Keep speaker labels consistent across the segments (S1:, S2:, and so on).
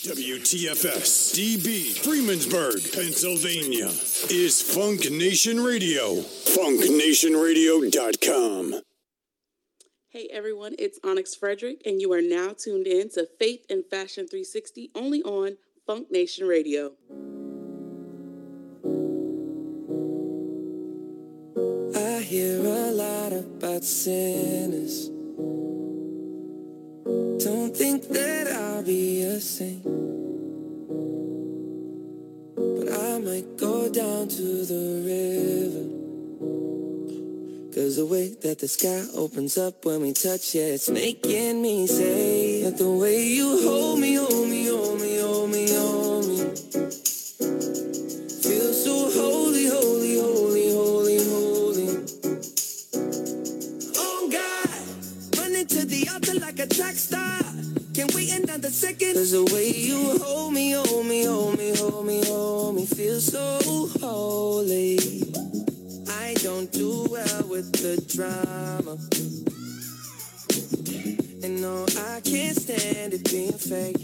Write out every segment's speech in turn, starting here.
S1: WTFS DB Freemansburg, Pennsylvania is Funk Nation Radio. FunkNationRadio.com.
S2: Hey everyone, it's Onyx Frederick, and you are now tuned in to Faith and Fashion 360 only on Funk Nation Radio.
S3: I hear a lot about sinners. But I might go down to the river. Cause the way that the sky opens up when we touch it, it's making me say that the way you hold me, Can't wait another second. Cause the way you hold me, hold me, hold me, hold me, hold me, feel so holy. I don't do well with the drama. And no, I can't stand it being fake.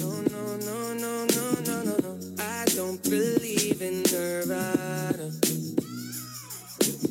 S3: No, no, no, no, no, no, no, no. I don't believe in Nirvana.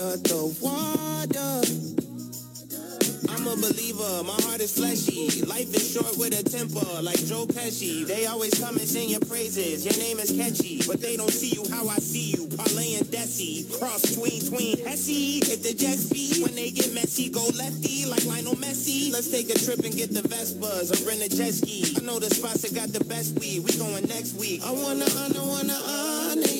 S3: Of the water,
S4: I'm a believer, my heart is fleshy. Life is short with a temper, like Joe Pesci. They always come and sing your praises. Your name is catchy, but they don't see you how I see you. Parlay and Desi, cross tween tween Hesse. Hit the Jets beat, when they get messy, go lefty like Lionel Messi. Let's take a trip and get the Vespas or rent a jet ski. I know the spots that got the best weed. We going next week. I wanna honor, wanna honor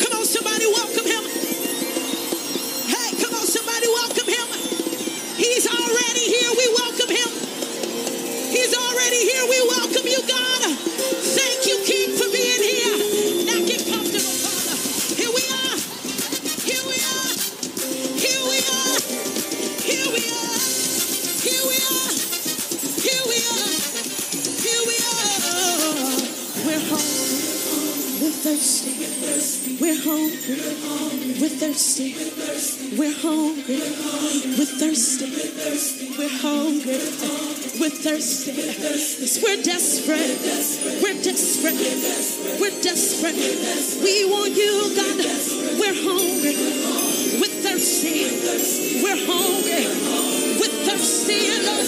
S5: Come on, somebody welcome him. Hey, come on, somebody welcome him. He's already here. We welcome him. He's already here. We welcome you, God. Thank you, King, for being here. Now get comfortable, Father. Here we are. Here we are. Here we are. Here we are. Here we are. Here we are. Here we are. We're hungry. We're thirsty. We're hungry. We're thirsty. We're hungry. We're thirsty. We're hungry. We're thirsty. Yes, we're desperate. We're desperate. We're desperate. We want you, God. We're hungry. We're thirsty. We're hungry. We're thirsty. Lord,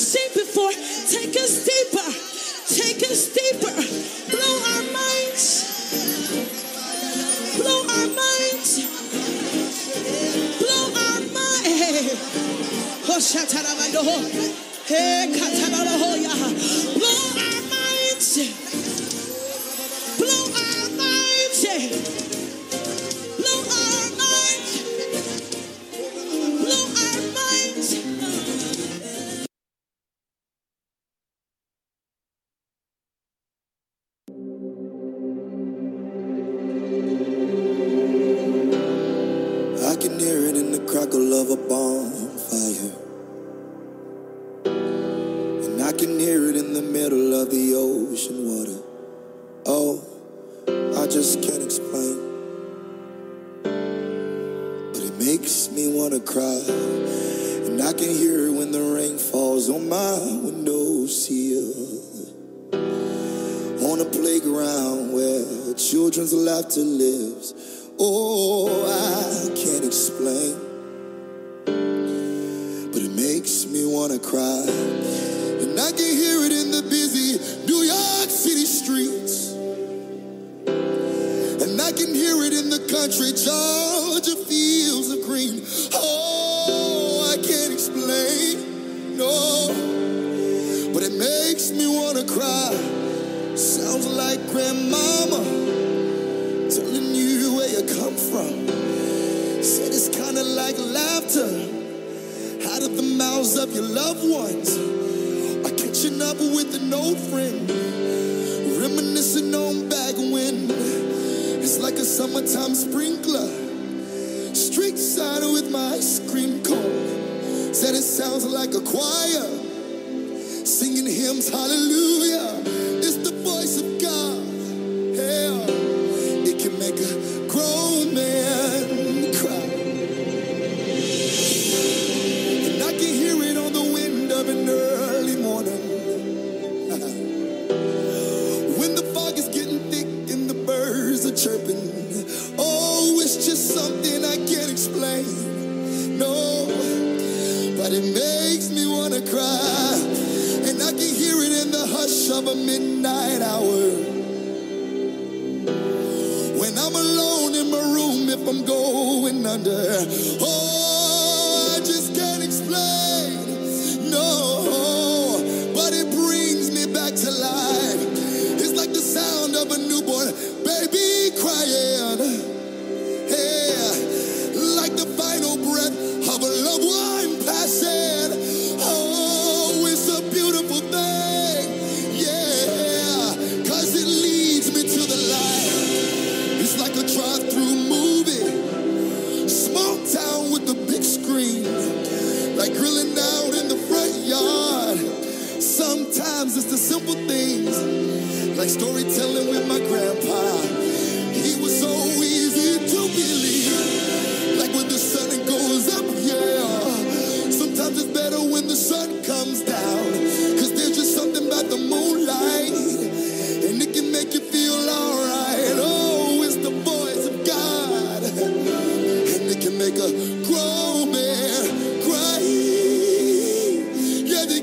S5: seen before. Take us deeper. Take us deeper. Blow our minds. Blow our minds. Blow our minds. Oh,
S6: oh, eh, oh, Blow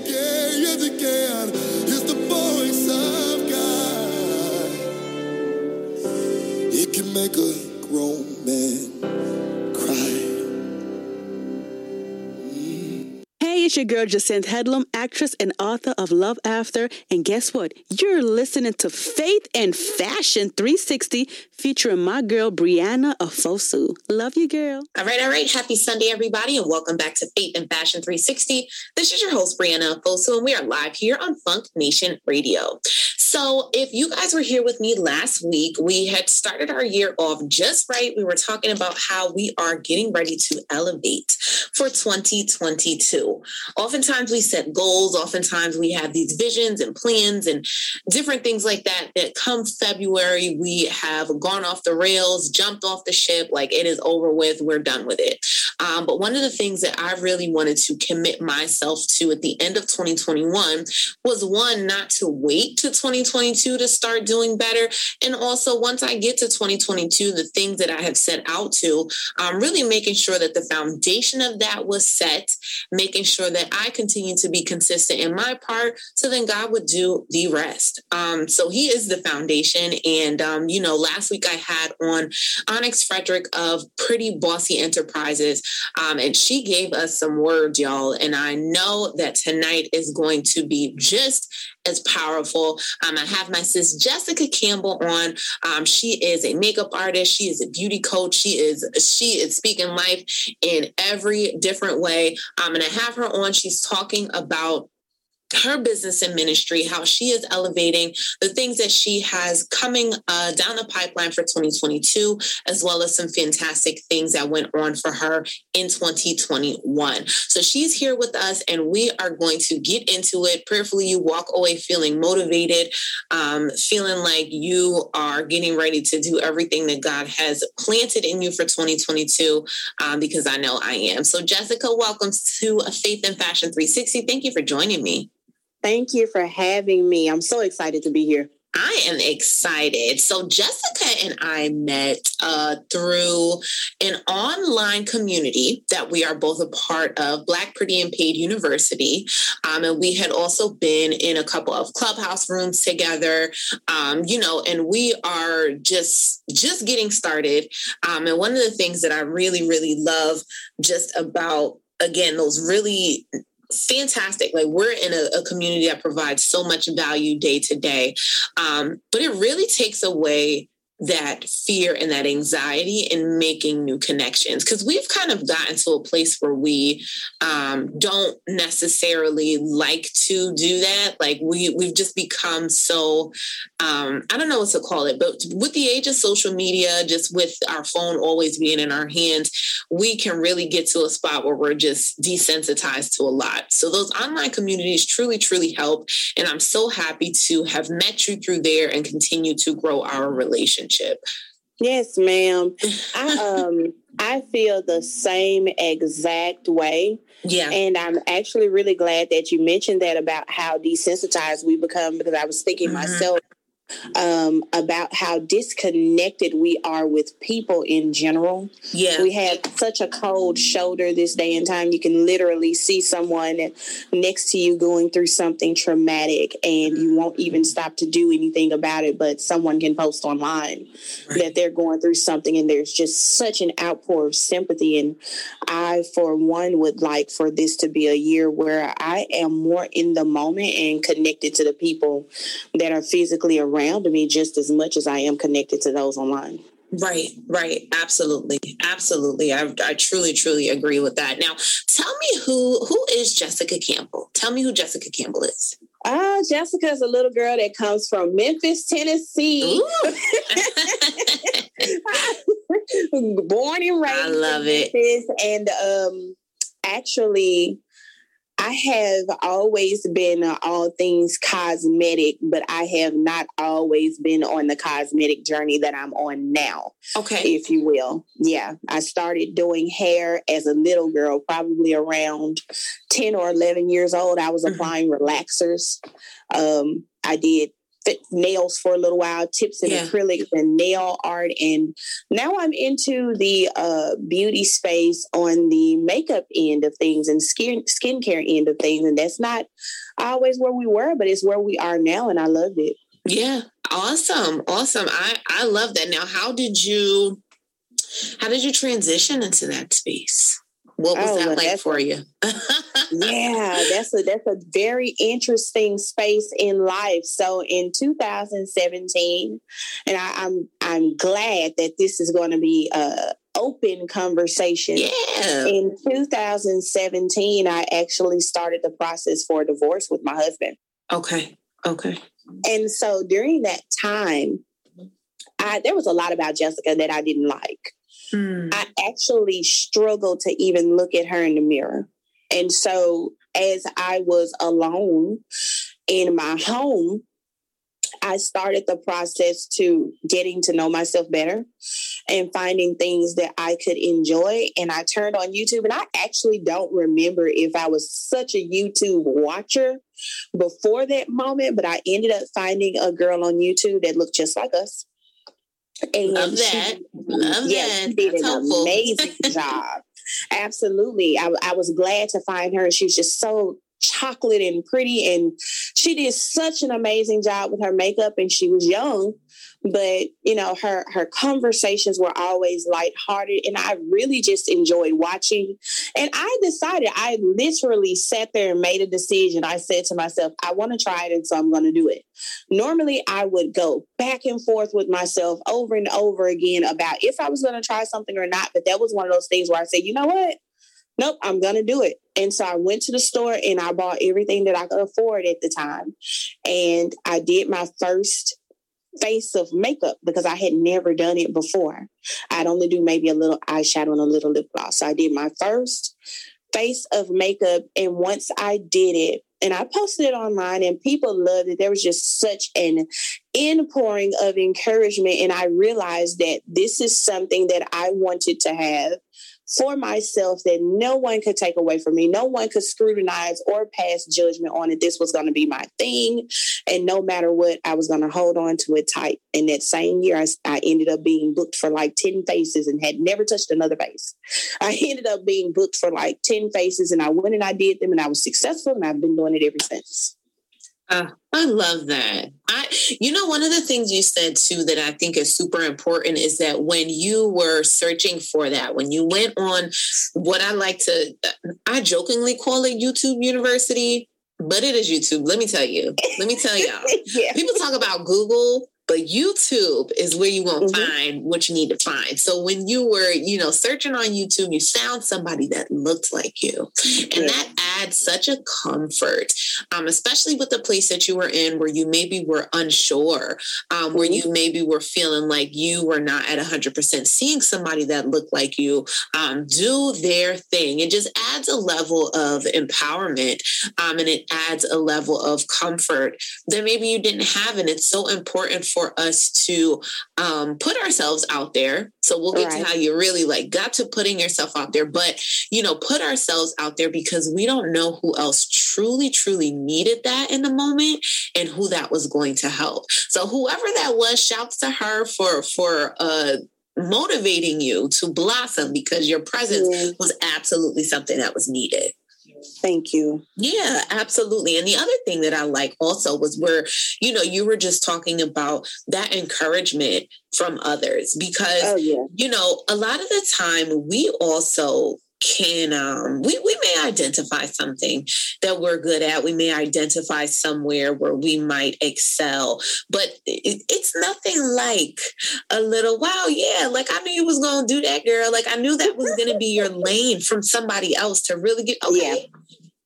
S6: It can. It's the voice of God. It can make a
S2: your girl Jacinth Headlam, actress and author of Love After. And guess what? You're listening to Faith and Fashion 360 featuring my girl Brianna Afosu. Love you, girl.
S7: All right, all right. Happy Sunday, everybody, and welcome back to Faith and Fashion 360. This is your host, Brianna Fosu, and we are live here on Funk Nation Radio. So, if you guys were here with me last week, we had started our year off just right. We were talking about how we are getting ready to elevate for 2022. Oftentimes, we set goals, oftentimes, we have these visions and plans and different things like that. That come February, we have gone off the rails, jumped off the ship, like it is over with, we're done with it. Um, but one of the things that I really wanted to commit myself to at the end of 2021 was one, not to wait to 2022 to start doing better. And also, once I get to 2022, the things that I have set out to, um, really making sure that the foundation of that was set, making sure that I continue to be consistent in my part, so then God would do the rest. Um, so He is the foundation. And, um, you know, last week I had on Onyx Frederick of Pretty Bossy Enterprises, um, and she gave us some words, y'all. And I know that tonight is going to be just as powerful. Um, I have my sis Jessica Campbell on. Um, she is a makeup artist. She is a beauty coach. She is she is speaking life in every different way. Um, and I have her on. She's talking about her business and ministry, how she is elevating the things that she has coming uh, down the pipeline for 2022, as well as some fantastic things that went on for her in 2021. So she's here with us, and we are going to get into it. Prayerfully, you walk away feeling motivated, um, feeling like you are getting ready to do everything that God has planted in you for 2022, um, because I know I am. So, Jessica, welcome to Faith and Fashion 360. Thank you for joining me.
S8: Thank you for having me. I'm so excited to be here.
S7: I am excited. So, Jessica and I met uh, through an online community that we are both a part of, Black Pretty and Paid University. Um, and we had also been in a couple of clubhouse rooms together, um, you know, and we are just just getting started. Um, and one of the things that I really, really love just about again those really fantastic. Like we're in a, a, community that provides so much value day to day. Um, but it really takes away that fear and that anxiety in making new connections. Because we've kind of gotten to a place where we um, don't necessarily like to do that. Like we we've just become so um, i don't know what to call it but with the age of social media just with our phone always being in our hands we can really get to a spot where we're just desensitized to a lot. So those online communities truly truly help and i'm so happy to have met you through there and continue to grow our relationship relationship.
S8: Yes, ma'am. I um I feel the same exact way.
S7: Yeah.
S8: And I'm actually really glad that you mentioned that about how desensitized we become because I was thinking mm-hmm. myself um, about how disconnected we are with people in general.
S7: Yeah.
S8: We have such a cold shoulder this day and time. You can literally see someone next to you going through something traumatic and you won't even stop to do anything about it, but someone can post online right. that they're going through something and there's just such an outpour of sympathy. And I, for one, would like for this to be a year where I am more in the moment and connected to the people that are physically around around me just as much as I am connected to those online.
S7: Right, right. Absolutely. Absolutely. I, I truly, truly agree with that. Now, tell me who who is Jessica Campbell? Tell me who Jessica Campbell is.
S8: Uh, Jessica is a little girl that comes from Memphis, Tennessee. Born and raised. I
S7: love it.
S8: Memphis, and um, actually I have always been uh, all things cosmetic, but I have not always been on the cosmetic journey that I'm on now.
S7: Okay.
S8: If you will. Yeah. I started doing hair as a little girl, probably around 10 or 11 years old. I was mm-hmm. applying relaxers. Um, I did nails for a little while, tips and yeah. acrylics and nail art. And now I'm into the uh, beauty space on the makeup end of things and skin skincare end of things. And that's not always where we were, but it's where we are now. And I love it.
S7: Yeah. Awesome. Awesome. I, I love that. Now, how did you how did you transition into that space? What was oh, that like for you?
S8: yeah, that's a that's a very interesting space in life. So in 2017, and I, am I'm, I'm glad that this is going to be a open conversation.
S7: Yeah.
S8: In 2017, I actually started the process for a divorce with my husband.
S7: Okay. Okay.
S8: And so during that time, I, there was a lot about Jessica that I didn't like. Mm. I actually struggled to even look at her in the mirror. And so, as I was alone in my home, I started the process to getting to know myself better and finding things that I could enjoy. And I turned on YouTube, and I actually don't remember if I was such a YouTube watcher before that moment, but I ended up finding a girl on YouTube that looked just like us.
S7: And Love that. She, Love
S8: yes, that. She did That's an helpful. amazing job. Absolutely. I, I was glad to find her. She was just so chocolate and pretty. And she did such an amazing job with her makeup. And she was young but you know her her conversations were always lighthearted and I really just enjoyed watching and I decided I literally sat there and made a decision I said to myself I want to try it and so I'm going to do it normally I would go back and forth with myself over and over again about if I was going to try something or not but that was one of those things where I said you know what nope, I'm going to do it. And so I went to the store and I bought everything that I could afford at the time. And I did my first face of makeup because I had never done it before. I'd only do maybe a little eyeshadow and a little lip gloss. So I did my first face of makeup. And once I did it, and I posted it online, and people loved it. There was just such an inpouring of encouragement. And I realized that this is something that I wanted to have for myself that no one could take away from me. No one could scrutinize or pass judgment on it. This was going to be my thing. And no matter what, I was going to hold on to it tight. And that same year, I, I ended up being booked for like 10 faces and had never touched another face. I ended up being booked for like 10 faces and I went and I did them and I was successful and I've been doing it ever since.
S7: Uh, I love that. I, you know, one of the things you said too that I think is super important is that when you were searching for that, when you went on what I like to, I jokingly call it YouTube University, but it is YouTube. Let me tell you. Let me tell y'all. yeah. People talk about Google but YouTube is where you won't mm-hmm. find what you need to find. So when you were, you know, searching on YouTube, you found somebody that looked like you. And yeah. that adds such a comfort, um, especially with the place that you were in where you maybe were unsure, um, where mm-hmm. you maybe were feeling like you were not at 100%. Seeing somebody that looked like you um, do their thing, it just adds a level of empowerment um, and it adds a level of comfort that maybe you didn't have. And it's so important for us to um, put ourselves out there. So we'll get right. to how you really like got to putting yourself out there, but you know, put ourselves out there because we don't know who else truly, truly needed that in the moment and who that was going to help. So whoever that was, shouts to her for for uh motivating you to blossom because your presence yeah. was absolutely something that was needed.
S8: Thank you.
S7: Yeah, absolutely. And the other thing that I like also was where, you know, you were just talking about that encouragement from others because, oh, yeah. you know, a lot of the time we also can um, we, we may identify something that we're good at. We may identify somewhere where we might excel but it, it's nothing like a little wow yeah like i knew you was gonna do that girl. Like i knew that was gonna be your lane from somebody else to really get okay? Yeah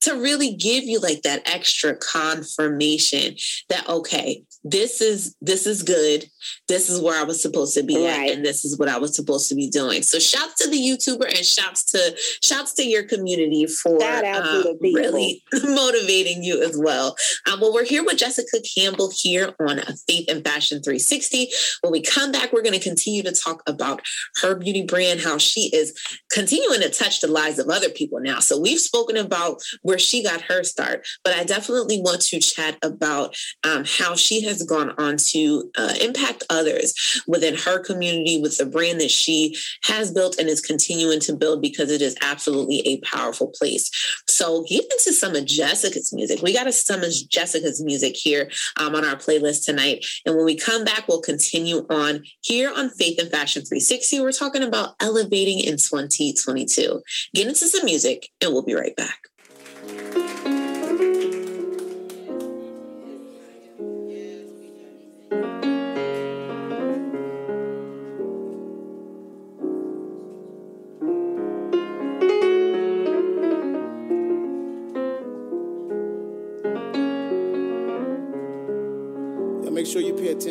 S7: to really give you like that extra confirmation that okay this is this is good this is where i was supposed to be right. at and this is what i was supposed to be doing. So shouts to the youtuber and shouts to shouts to your community for um, really motivating you as well. Um, well we're here with jessica campbell here on faith and fashion 360 when we come back we're going to continue to talk about her beauty brand how she is continuing to touch the lives of other people now. So we've spoken about where she got her start but i definitely want to chat about um, how she has has gone on to uh, impact others within her community with the brand that she has built and is continuing to build because it is absolutely a powerful place. So get into some of Jessica's music. We got some of Jessica's music here um, on our playlist tonight. And when we come back, we'll continue on here on Faith and Fashion 360. We're talking about elevating in 2022. Get into some music and we'll be right back.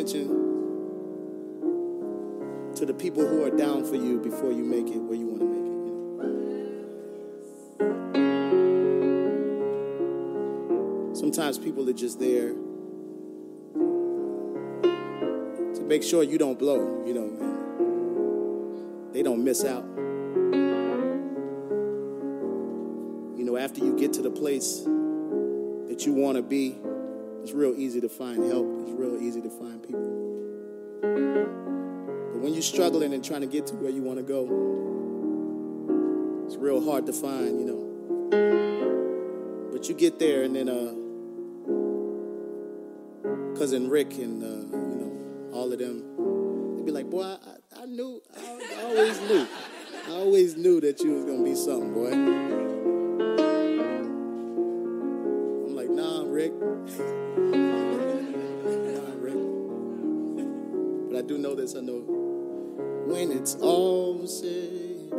S9: Attention to the people who are down for you before you make it where you want to make it. You know? Sometimes people are just there to make sure you don't blow, you know, they don't miss out. You know, after you get to the place that you want to be, it's real easy to find help. It's real easy to find people. But when you're struggling and trying to get to where you want to go, it's real hard to find, you know. But you get there, and then uh, cousin Rick and uh, you know all of them, they'd be like, "Boy, I, I knew, I, I always knew, I always knew that you was gonna be something, boy." But I do know this. I know when it's all said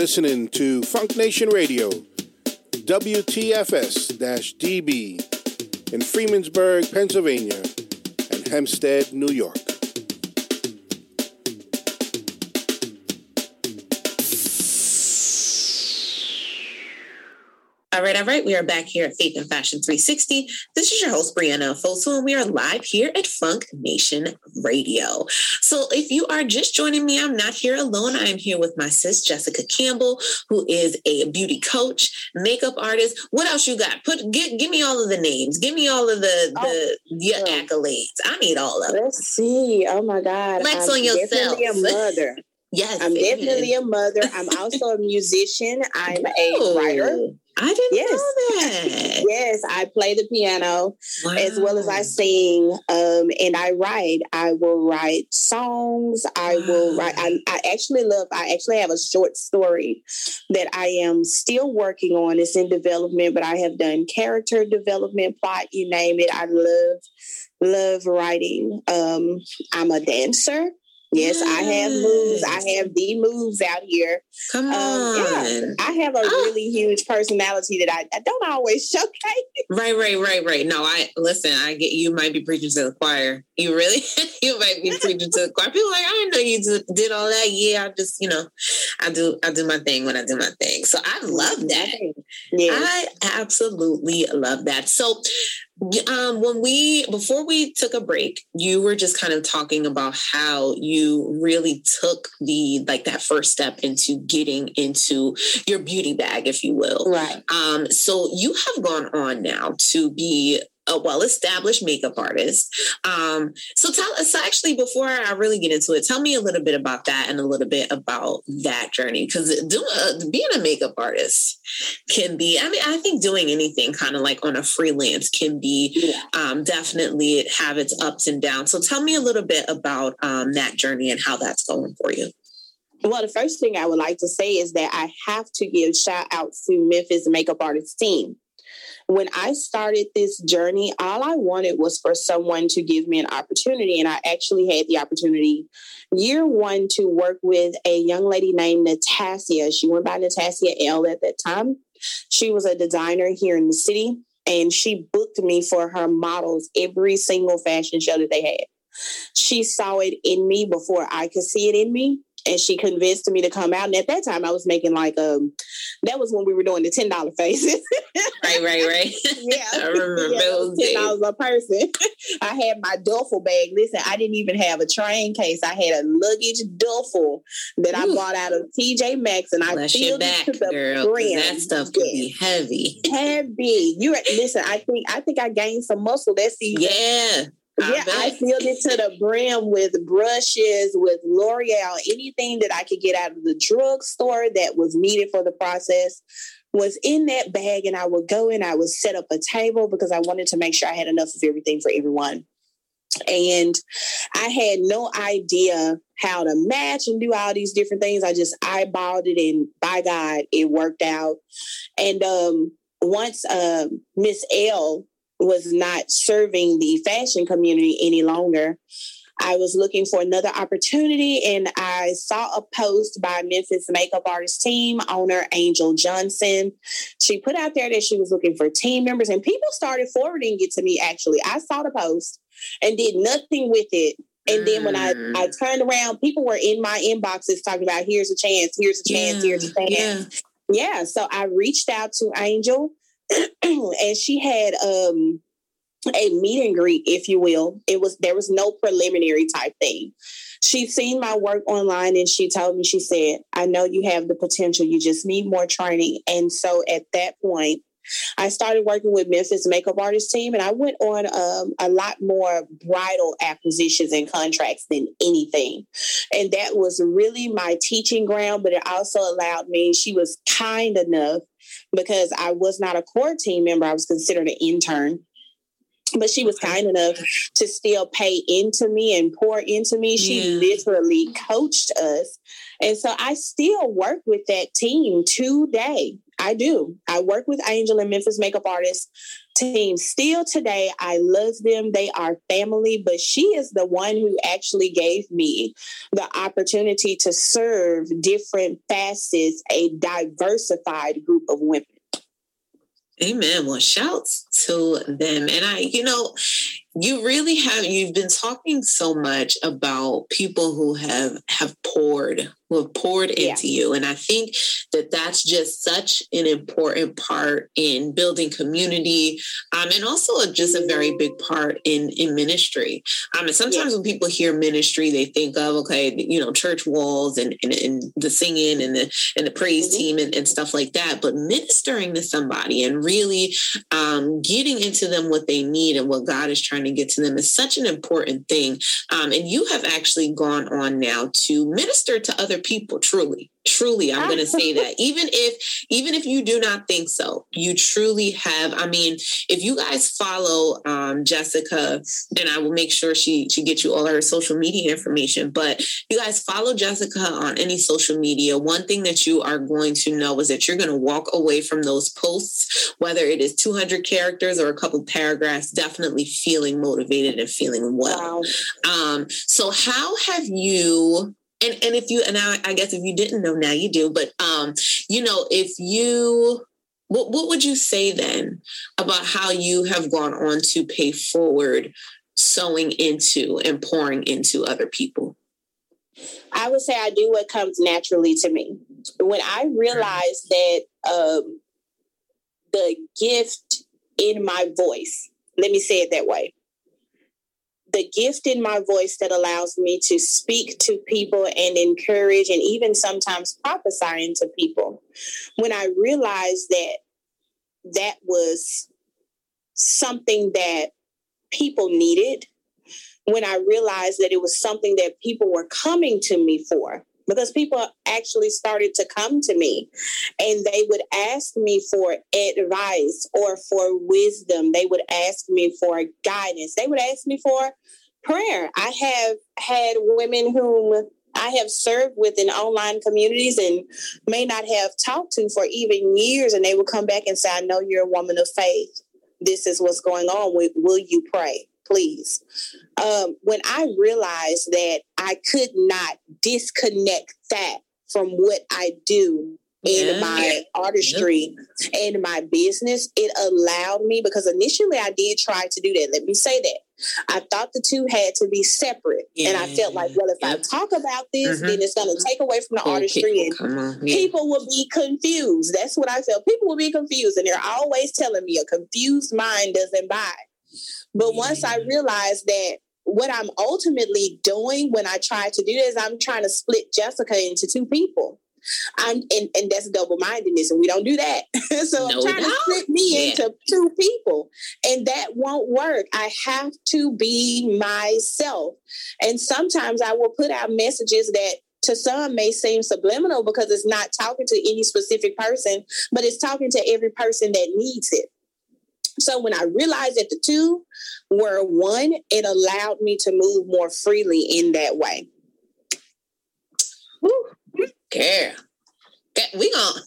S10: listening to Funk Nation Radio, WTFS DB in Freemansburg, Pennsylvania, and Hempstead, New York.
S7: All right, all right. We are back here at Faith and Fashion 360. This is your host, Brianna Fosu, and we are live here at Funk Nation Radio. So if you are just joining me, I'm not here alone. I am here with my sis, Jessica Campbell, who is a beauty coach, makeup artist. What else you got? Put give, give me all of the names. Give me all of the, the oh, your accolades. I need all of them.
S8: Let's see. Oh my God.
S7: Flex
S8: I'm
S7: on yourself.
S8: Definitely a mother.
S7: Yes.
S8: I'm definitely a mother. I'm also a musician. I'm a
S7: Oh,
S8: writer.
S7: I didn't
S8: Yes.
S7: know that.
S8: Yes, I play the piano as well as I sing, um, and I write. I will write songs. I will write. I, I actually love. I actually have a short story that I am still working on. It's in development, but I have done character development, plot, you name it. I love love writing. Um, I'm a dancer. Yes, I have moves. I have the moves out here.
S7: Come
S8: Um,
S7: on.
S8: yeah, I have a
S7: Ah.
S8: really huge personality that I, I don't always showcase.
S7: Right, right, right, right. No, I listen. I get you might be preaching to the choir. You really, you might be preaching to the choir. People are like, I didn't know you did- did all that. Yeah, I just, you know, I do, I do my thing when I do my thing. So I love that.
S8: Yeah.
S7: I absolutely love that. So, um, when we before we took a break, you were just kind of talking about how you really took the like that first step into getting into your beauty bag, if you will.
S8: Right.
S7: Um, so you have gone on now to be a well-established makeup artist. Um, so tell us actually before I really get into it, tell me a little bit about that and a little bit about that journey because doing uh, being a makeup artist can be. I mean, I think doing anything kind of like on a freelance can be
S8: Yeah.
S7: um, definitely have its ups and downs. So tell me a little bit about um, that journey and how that's going for you.
S8: Well, the first thing I would like to say is that I have to give shout out to Memphis Makeup artist team. When I started this journey, all I wanted was for someone to give me an opportunity. And I actually had the opportunity year one to work with a young lady named Natasia. She went by Natasia L at that time. She was a designer here in the city, and she booked me for her models every single fashion show that they had. She saw it in me before I could see it in me. And she convinced me to come out. And at that time, I was making like um, that was when we were doing the ten dollar faces.
S7: right, right, right.
S8: yeah,
S7: I remember
S8: yeah,
S7: those
S8: ten dollars a person. I had my duffel bag. Listen, I didn't even have a train case. I had a luggage duffel that I bought out of TJ Maxx, and I
S7: Bless
S8: filled
S7: back,
S8: it to the
S7: girl.
S8: brim.
S7: That stuff could be heavy.
S8: heavy. You're listen. I think I think I gained some muscle that season.
S7: Yeah. I
S8: Yeah, I
S7: bet.
S8: filled it to the brim with brushes, with L'Oreal, anything that I could get out of the drugstore that was needed for the process was in that bag. And I would go and I would set up a table because I wanted to make sure I had enough of everything for everyone. And I had no idea how to match and do all these different things. I just eyeballed it and by God, it worked out. And um, once um, Miss L was not serving the fashion community any longer, I was looking for another opportunity and I saw a post by Memphis makeup artist team owner Angel Johnson. She put out there that she was looking for team members and people started forwarding it to me actually. I saw the post and did nothing with it. And then when I,
S7: Mm.
S8: I turned around, people were in my inboxes talking about here's a chance, here's a chance, here's a chance.
S7: yeah.
S8: Yeah, so I reached out to Angel and she had um a meet and greet, if you will. It was there was no preliminary type thing. She seen my work online and she told me, she said, I know you have the potential, you just need more training. And so at that point, I started working with Memphis makeup artist team, and I went on um, a lot more bridal acquisitions and contracts than anything. And that was really my teaching ground, but it also allowed me, she was kind enough because I was not a core team member, I was considered an intern. But she was kind enough to still pay into me and pour into me. She
S7: Yeah.
S8: literally coached us. And so I still work with that team today. I do. I work with Angel and Memphis makeup artists team still today. I love them. They are family, but she is the one who actually gave me the opportunity to serve different facets, a diversified group of women.
S7: Amen. Well, shouts to them. And I, you know, you really have you've been talking so much about people who have have poured who have poured
S8: Yeah.
S7: into you and i think that that's just such an important part in building community um, and also just a very big part in in ministry um, and sometimes when people hear ministry they think of okay you know church walls and and, and the singing and the and the praise
S8: Mhm.
S7: team and, and stuff like that but ministering to somebody and really um, getting into them what they need and what God is trying to get to them is such an important thing. Um, and you have actually gone on now to minister to other people. Truly, truly, I'm going to say that. Even if, even if you do not think so, you truly have. I mean, if you guys follow um, Jessica, and I will make sure she she gets you all her social media information. But you guys follow Jessica on any social media. One thing that you are going to know is that you're going to walk away from those posts whether it is 200 characters or a couple paragraphs, definitely feeling motivated and feeling well.
S8: Wow.
S7: Um, so how have you and, and if you and I, I guess if you didn't know now you do, but um, you know, if you what what would you say then about how you have gone on to pay forward sowing into and pouring into other people?
S8: I would say I do what comes naturally to me. When I realized that um, the gift in my voice, let me say it that way, the gift in my voice that allows me to speak to people and encourage and even sometimes prophesy into people, when I realized that that was something that people needed, when I realized that it was something that people were coming to me for. Because people actually started to come to me and they would ask me for advice or for wisdom. They would ask me for guidance. They would ask me for prayer. I have had women whom I have served with in online communities and may not have talked to for even years, and they will come back and say, I know you're a woman of faith. This is what's going on. Will you pray, please? Um, when I realized that I could not disconnect that from what I do in
S7: Yeah.
S8: my artistry and my business, it allowed me because initially I did try to do that. Let me say that. I thought the two had to be separate. Yeah. And I felt like, well, if. I talk about this, mm-hmm. then it's going to take away from the artistry and people will be confused. That's what I felt. People will be confused. And they're always telling me a confused mind doesn't buy. But once I realized that what I'm ultimately doing when I try to do this, I'm trying to split Jessica into two people. I'm and, and that's double mindedness, and we don't do that. so no, I'm trying to split me yeah. into two people, and that won't work. I have to be myself, and sometimes I will put out messages that to some may seem subliminal because it's not talking to any specific person, but it's talking to every person that needs it. So when I realized that the two were one, it allowed me to move more freely in that way.
S7: Woo. We gonna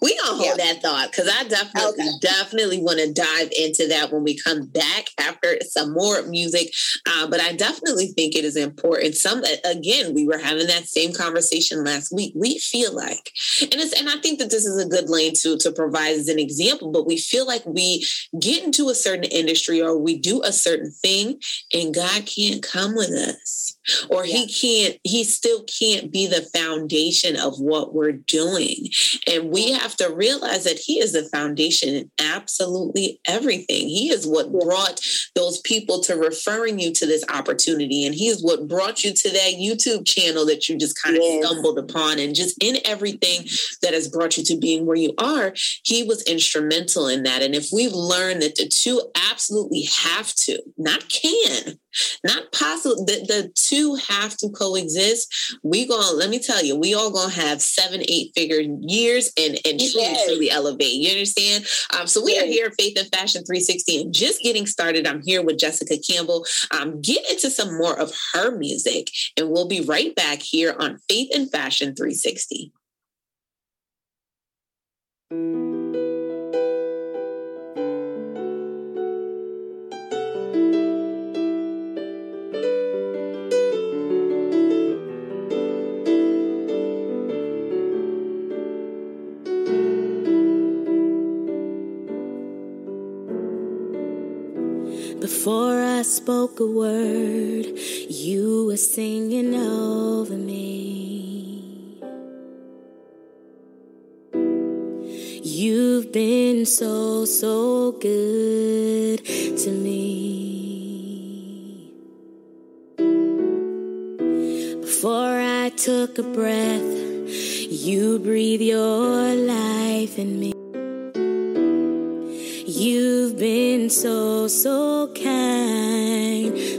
S7: we gonna hold that thought because I definitely okay. definitely want to dive into that when we come back after some more music. Uh, but I definitely think it is important. Some again, we were having that same conversation last week. We feel like, and it's and I think that this is a good lane to to provide as an example. But we feel like we get into a certain industry or we do a certain thing, and God can't come with us or yeah. he can't he still can't be the foundation of what we're doing and we have to realize that he is the foundation in absolutely everything he is what yeah. brought those people to referring you to this opportunity and he is what brought you to that youtube channel that you just kind of yes. stumbled upon and just in everything that has brought you to being where you are he was instrumental in that and if we learn that the two absolutely have to not can not possible the, the two have to coexist we gonna let me tell you we all gonna have seven eight figure years and and truly yes. truly elevate you understand um so we yes. are here at faith and fashion 360 and just getting started i'm here with jessica campbell um get into some more of her music and we'll be right back here on faith and fashion 360
S11: Before I spoke a word, you were singing over me. You've been so, so good to me. Before I took a breath, you breathe your life in me. So, so kind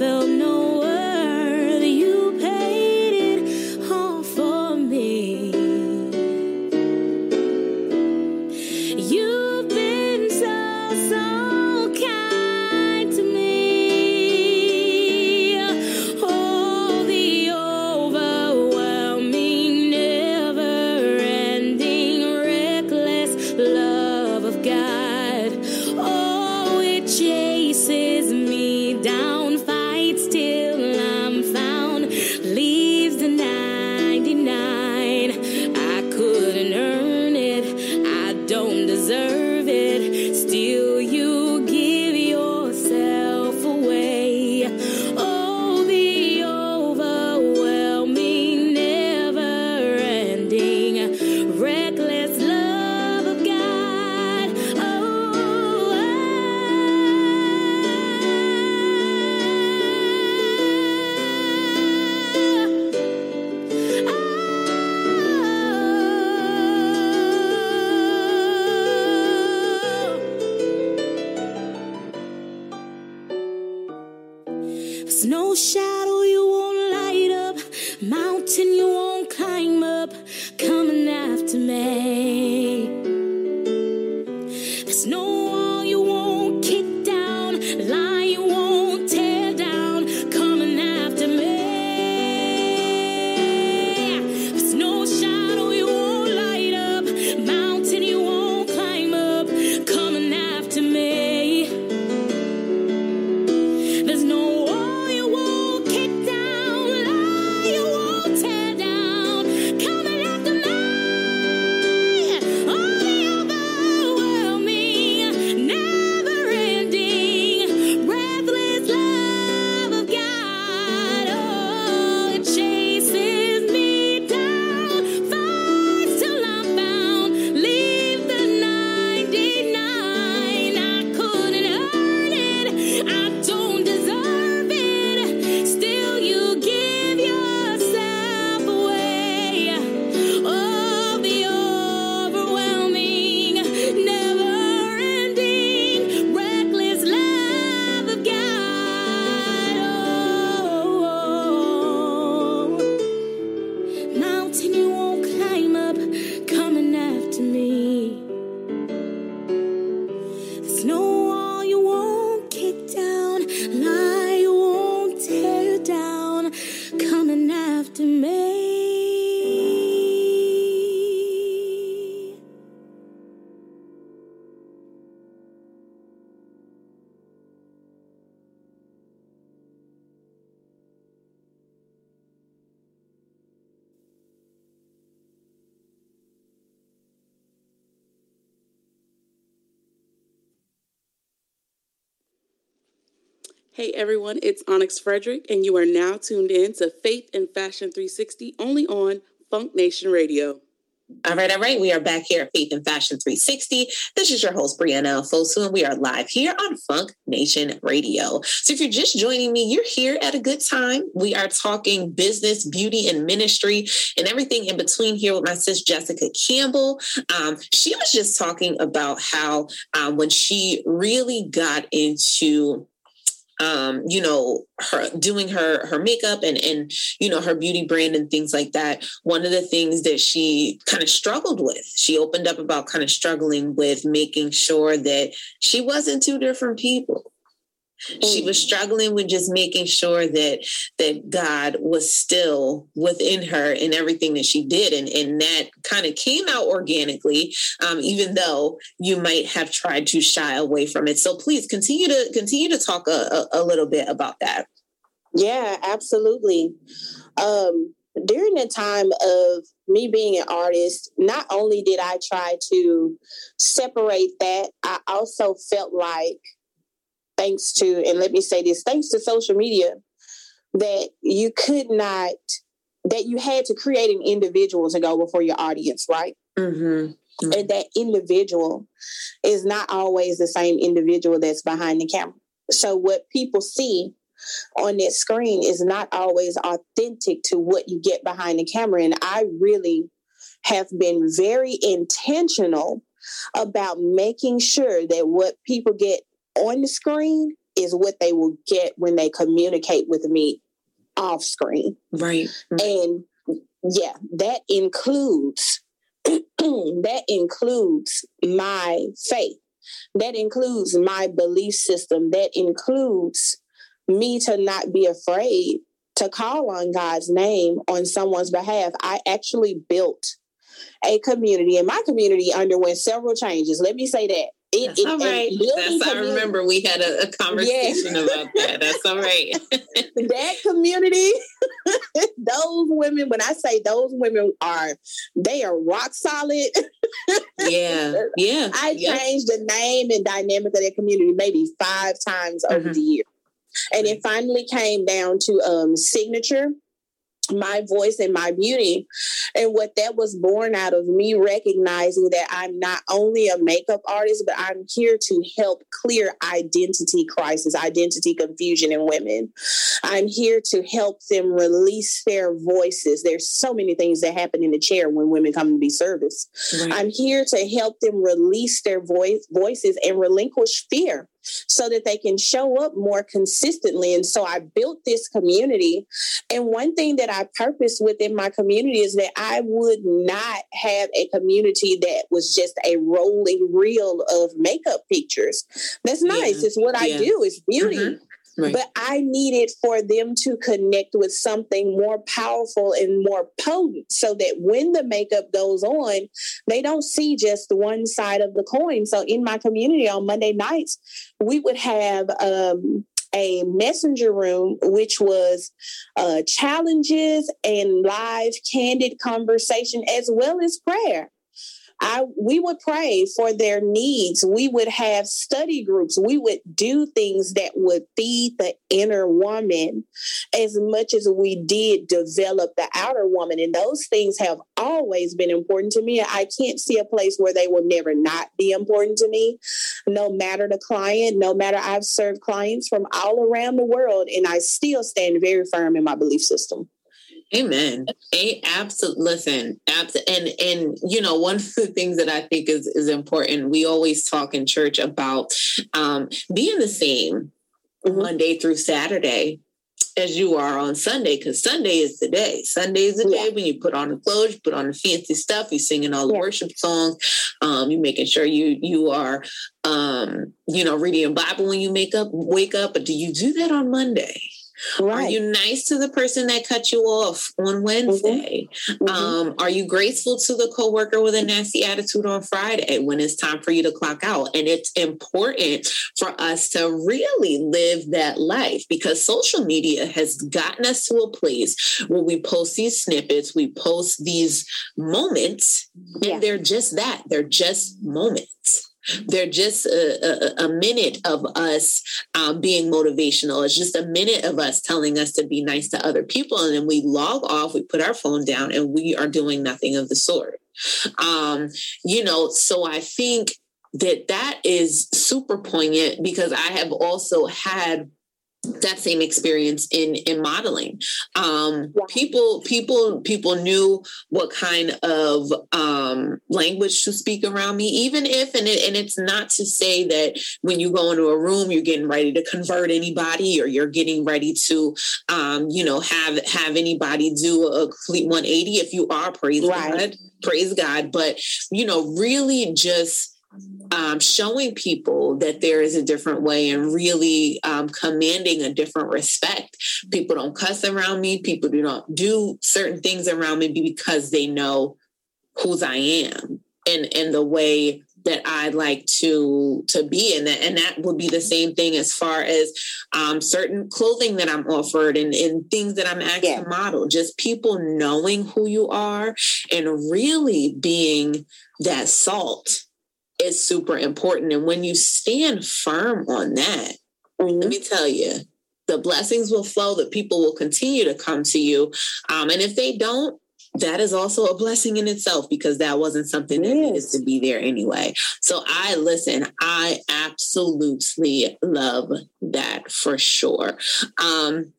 S11: felt no
S2: everyone, it's Onyx Frederick, and you are now tuned in to Faith and Fashion 360 only on Funk Nation Radio.
S7: All right, all right. We are back here at Faith and Fashion 360. This is your host, Brianna Fosu, and we are live here on Funk Nation Radio. So if you're just joining me, you're here at a good time. We are talking business, beauty, and ministry, and everything in between here with my sis, Jessica Campbell. Um, she was just talking about how um, when she really got into um, you know, her doing her her makeup and and you know her beauty brand and things like that. One of the things that she kind of struggled with, she opened up about kind of struggling with making sure that she wasn't two different people. She was struggling with just making sure that that God was still within her in everything that she did, and and that kind of came out organically, um, even though you might have tried to shy away from it. So please continue to continue to talk a, a, a little bit about that.
S8: Yeah, absolutely. Um, during the time of me being an artist, not only did I try to separate that, I also felt like, thanks to, and let me say this, thanks to social media, that you could not, that you had to create an individual to go before your audience, right?
S7: Mm-hmm.
S8: And that individual is not always the same individual that's behind the camera. So what people see on that screen is not always authentic to what you get behind the camera. And I really have been very intentional about making sure that what people get on the screen is what they will get when they communicate with me off screen.
S7: Right.
S8: And yeah, that includes that includes my faith. That includes my belief system. That includes me to not be afraid to call on God's name on someone's behalf. I actually built a community, and my community underwent several changes. Let me say that. It,
S7: That's
S8: it-
S7: all right. That's I remember we had a, a conversation about that. That's all right.
S8: that community, those women, when I say those women are, they are rock solid.
S7: yeah. Yeah.
S8: I
S7: yeah.
S8: changed the name and dynamic of that community maybe five times over
S7: Mhm.
S8: the year. And it finally came down to um, signature, my voice and my beauty. And what that was born out of me recognizing that I'm not only a makeup artist, but I'm here to help clear identity crisis, identity confusion in women. I'm here to help them release their voices. There's so many things that happen in the chair when women come to be serviced.
S7: Right.
S8: I'm here to help them release their voice voices and relinquish fear. So that they can show up more consistently. And so I built this community. And one thing that I purpose within my community is that I would not have a community that was just a rolling reel of makeup pictures. That's nice. Yeah. It's what yeah. I do, it's beauty. Mm-hmm. Right. But I needed for them to connect with something more powerful and more potent so that when the makeup goes on, they don't see just one side of the coin. So in my community on Monday nights, we would have um, a messenger room, which was uh, challenges and live, candid conversation, as well as prayer. I we would pray for their needs. We would have study groups. We would do things that would feed the inner woman as much as we did develop the outer woman. And those things have always been important to me. I can't see a place where they will never not be important to me, no matter the client, no matter I've served clients from all around the world, and I still stand very firm in my belief system.
S7: Amen. A absolute listen, abs- and and you know one of the things that I think is is important. We always talk in church about um, being the same mm-hmm. Monday through Saturday as you are on Sunday, because Sunday is the day. Sunday is the yeah. day when you put on the clothes, you put on the fancy stuff, you're singing all the yeah. worship songs, um, you making sure you you are um, you know reading a Bible when you make up wake up. But do you do that on Monday? Right. Are you nice to the person that cut you off on mm-hmm. Wednesday? Mm-hmm. Um, are you graceful to the coworker with a nasty attitude on Friday when it's time for you to clock out? And it's important for us to really live that life because social media has gotten us to a place where we post these snippets, we post these moments, yeah. and they're just that. They're just moments. They're just a, a, a minute of us um, being motivational. It's just a minute of us telling us to be nice to other people. And then we log off, we put our phone down, and we are doing nothing of the sort. Um, you know, so I think that that is super poignant because I have also had that same experience in in modeling um yeah. people people people knew what kind of um language to speak around me even if and it, and it's not to say that when you go into a room you're getting ready to convert anybody or you're getting ready to um you know have have anybody do a complete 180 if you are praise right. god praise god but you know really just um, showing people that there is a different way and really um, commanding a different respect. People don't cuss around me. People do not do certain things around me because they know whose I am and and the way that I like to to be and that and that would be the same thing as far as um, certain clothing that I'm offered and, and things that I'm asked yeah. to model. Just people knowing who you are and really being that salt is super important. And when you stand firm on that, mm-hmm. let me tell you, the blessings will flow, that people will continue to come to you. Um, and if they don't, that is also a blessing in itself because that wasn't something that needed to be there anyway. So I listen, I absolutely love that for sure. Um,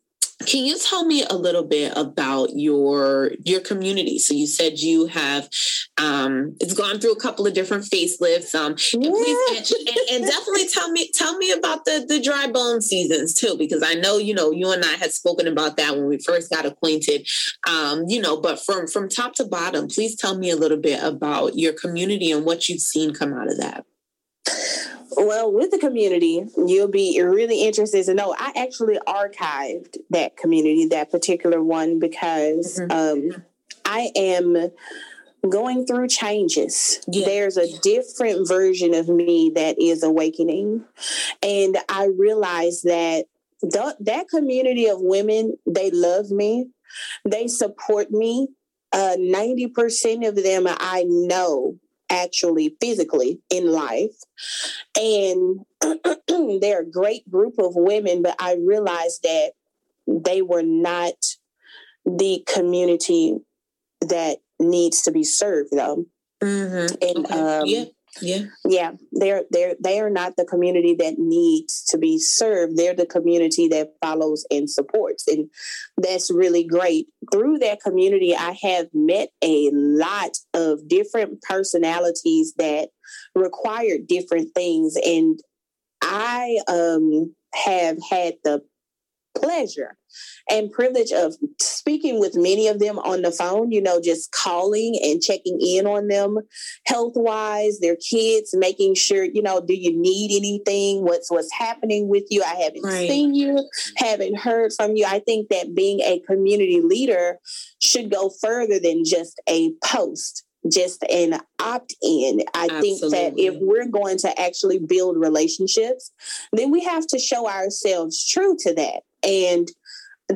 S7: can you tell me a little bit about your your community? So you said you have um, it's gone through a couple of different facelifts. Um, and, please, and, and, definitely tell me tell me about the the dry bone seasons too, because I know you know you and I had spoken about that when we first got acquainted. Um, you know, but from from top to bottom, please tell me a little bit about your community and what you've seen come out of that.
S8: Well, with the community, you'll be really interested to know. I actually archived that community, that particular one, because mm-hmm. um, I am going through changes. Yeah. There's a different version of me that is awakening. And I realize that th- that community of women, they love me, they support me. Uh, 90% of them I know actually physically in life. And they're a great group of women, but I realized that they were not the community that needs to be served though. Mm-hmm. And okay. um, yeah. Yeah. Yeah. They're they're they are not the community that needs to be served. They're the community that follows and supports. And that's really great. Through that community, I have met a lot of different personalities that require different things. And I um, have had the pleasure and privilege of speaking with many of them on the phone, you know, just calling and checking in on them health wise, their kids, making sure, you know, do you need anything? What's what's happening with you? I haven't right. seen you, haven't heard from you. I think that being a community leader should go further than just a post just an opt in. I Absolutely. think that if we're going to actually build relationships, then we have to show ourselves true to that. And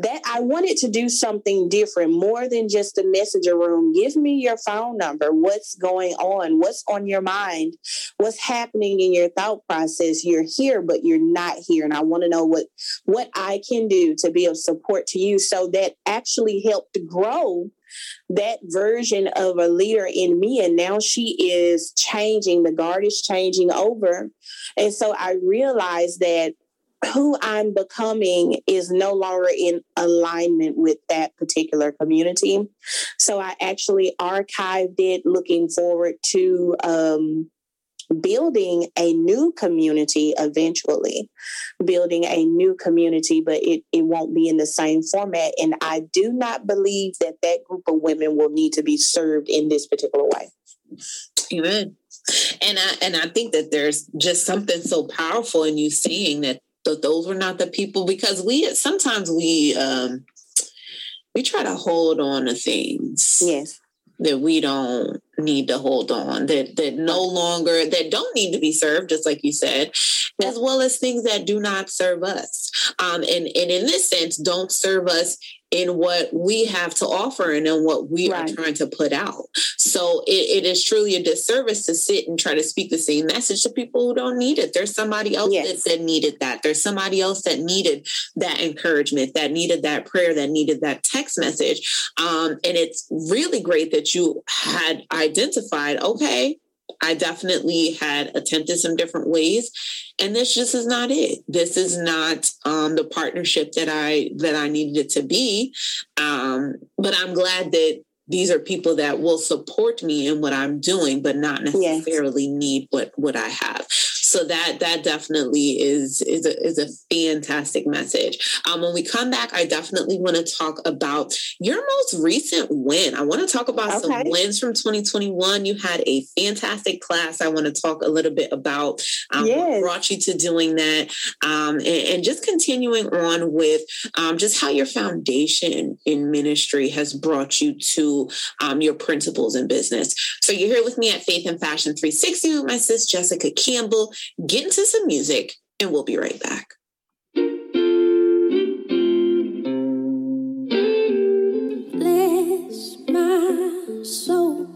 S8: that I wanted to do something different, more than just a messenger room. Give me your phone number. What's going on? What's on your mind? What's happening in your thought process? You're here, but you're not here. And I want to know what what I can do to be of support to you. So that actually helped grow that version of a leader in me. And now she is changing. The guard is changing over. And so I realized that who I'm becoming is no longer in alignment with that particular community. So I actually archived it looking forward to um, building a new community eventually, building a new community, but it, it won't be in the same format. And I do not believe that that group of women will need to be served in this particular way.
S7: Amen. And I and I think that there's just something so powerful in you saying that that those were not the people because we sometimes we um we try to hold on to things.
S8: Yes.
S7: That we don't need to hold on, that that no longer that don't need to be served, just like you said, as well as things that do not serve us. Um, and and in this sense, don't serve us in what we have to offer and in what we right. are trying to put out. So it, it is truly a disservice to sit and try to speak the same message to people who don't need it. There's somebody else yes. that, that needed that. There's somebody else that needed that encouragement, that needed that prayer, that needed that text message. Um, and it's really great that you had identified, okay, I definitely had attempted some different ways, and this just is not it. This is not um, the partnership that I that I needed it to be. Um, but I'm glad that these are people that will support me in what I'm doing, but not necessarily yes. need what what I have so that that definitely is is a, is a fantastic message. Um, when we come back, I definitely want to talk about your most recent win. I want to talk about okay. some wins from 2021. You had a fantastic class. I want to talk a little bit about um, yes. what brought you to doing that, um, and, and, just continuing on with um, just how your foundation in ministry has brought you to um, your principles in business. So you're here with me at Faith and Fashion 360 with my sis Jessica Campbell get into some music, and we'll be right back.
S11: Bless my soul.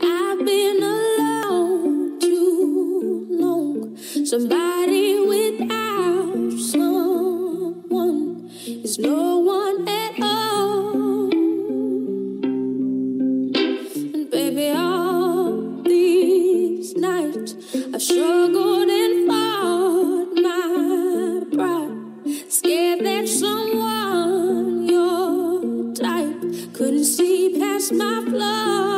S11: I've been alone too long. Somebody without someone is no one at all. I've struggled. And fought my pride, scared that someone your type couldn't see past my flaws.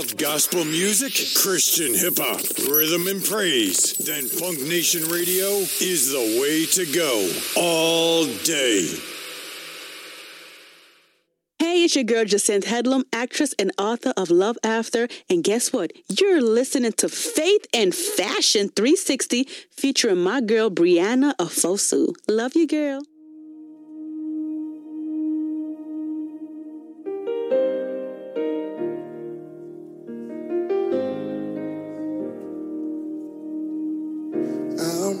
S1: Gospel music, Christian hip hop, rhythm and praise? Then Funk Nation Radio is the way to go all day.
S2: Hey, it's your girl Jacinthe Headlam, actress and author of Love After. And guess what? You're listening to Faith and Fashion 360 featuring my girl Brianna Afosu. Love you, girl.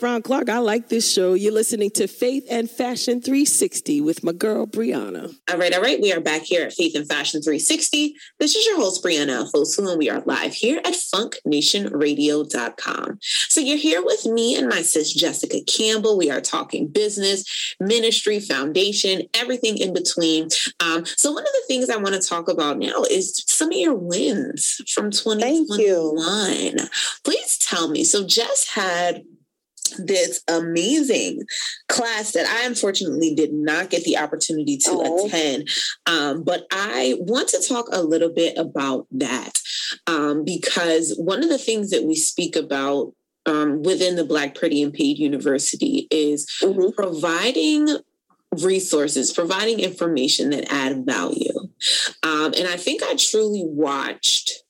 S12: Brown Clark. I like this show. You're listening to Faith and Fashion 360 with my girl, Brianna.
S7: All right, all right. We are back here at Faith and Fashion 360. This is your host, Brianna Fosu, and we are live here at funknationradio.com. So you're here with me and my sis, Jessica Campbell. We are talking business, ministry, foundation, everything in between. Um, so one of the things I want to talk about now is some of your wins from 2021. Please tell me. So Jess had this amazing class that I unfortunately did not get the opportunity to oh. attend. Um, but I want to talk a little bit about that um, because one of the things that we speak about um, within the Black Pretty and Paid University is mm-hmm. providing resources, providing information that add value. Um, and I think I truly watched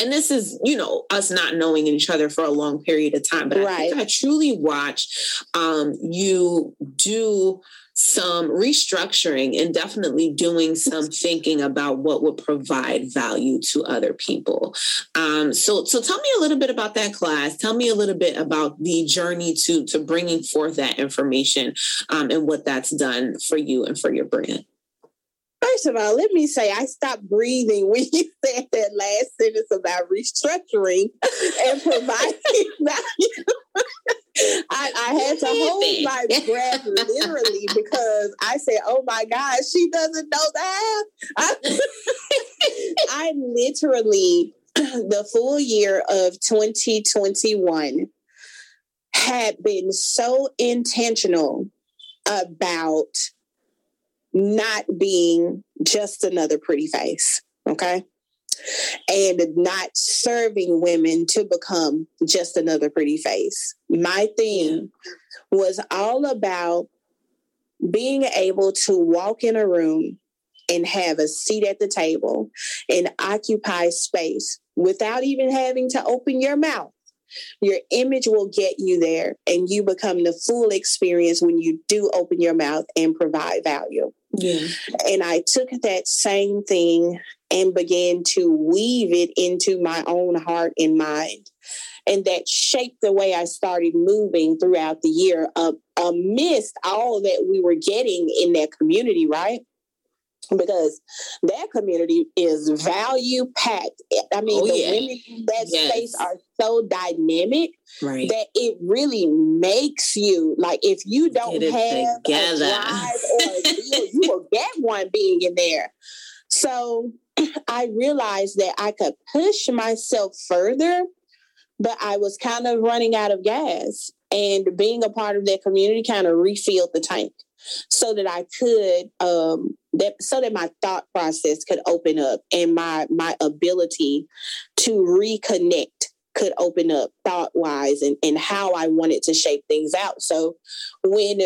S7: and this is you know us not knowing each other for a long period of time but right. i think i truly watched um, you do some restructuring and definitely doing some thinking about what would provide value to other people. Um, so so tell me a little bit about that class. Tell me a little bit about the journey to to bringing forth that information um, and what that's done for you and for your brand
S8: First of all, let me say I stopped breathing when you said that last sentence about restructuring and providing value. I, I, had to hold my breath literally because I said, "Oh my God, she doesn't know that." I, I literally, the full year of 2021 had been so intentional about not being just another pretty face. Okay. And not serving women to become just another pretty face. My thing was all about being able to walk in a room and have a seat at the table and occupy space without even having to open your mouth your image will get you there and you become the full experience when you do open your mouth and provide value. Yeah. And I took that same thing and began to weave it into my own heart and mind. And that shaped the way I started moving throughout the year uh, amidst all that we were getting in that community, right? Because that community is value packed. I mean, oh, the yeah. women in that yes. space are so dynamic right. that it really makes you like if you don't have together. a drive or a deal, you will get one being in there. So I realized that I could push myself further, but I was kind of running out of gas. And being a part of that community kind of refilled the tank so that I could um, that so that my thought process could open up and my my ability to reconnect could open up thought wise and, and how I wanted to shape things out. So when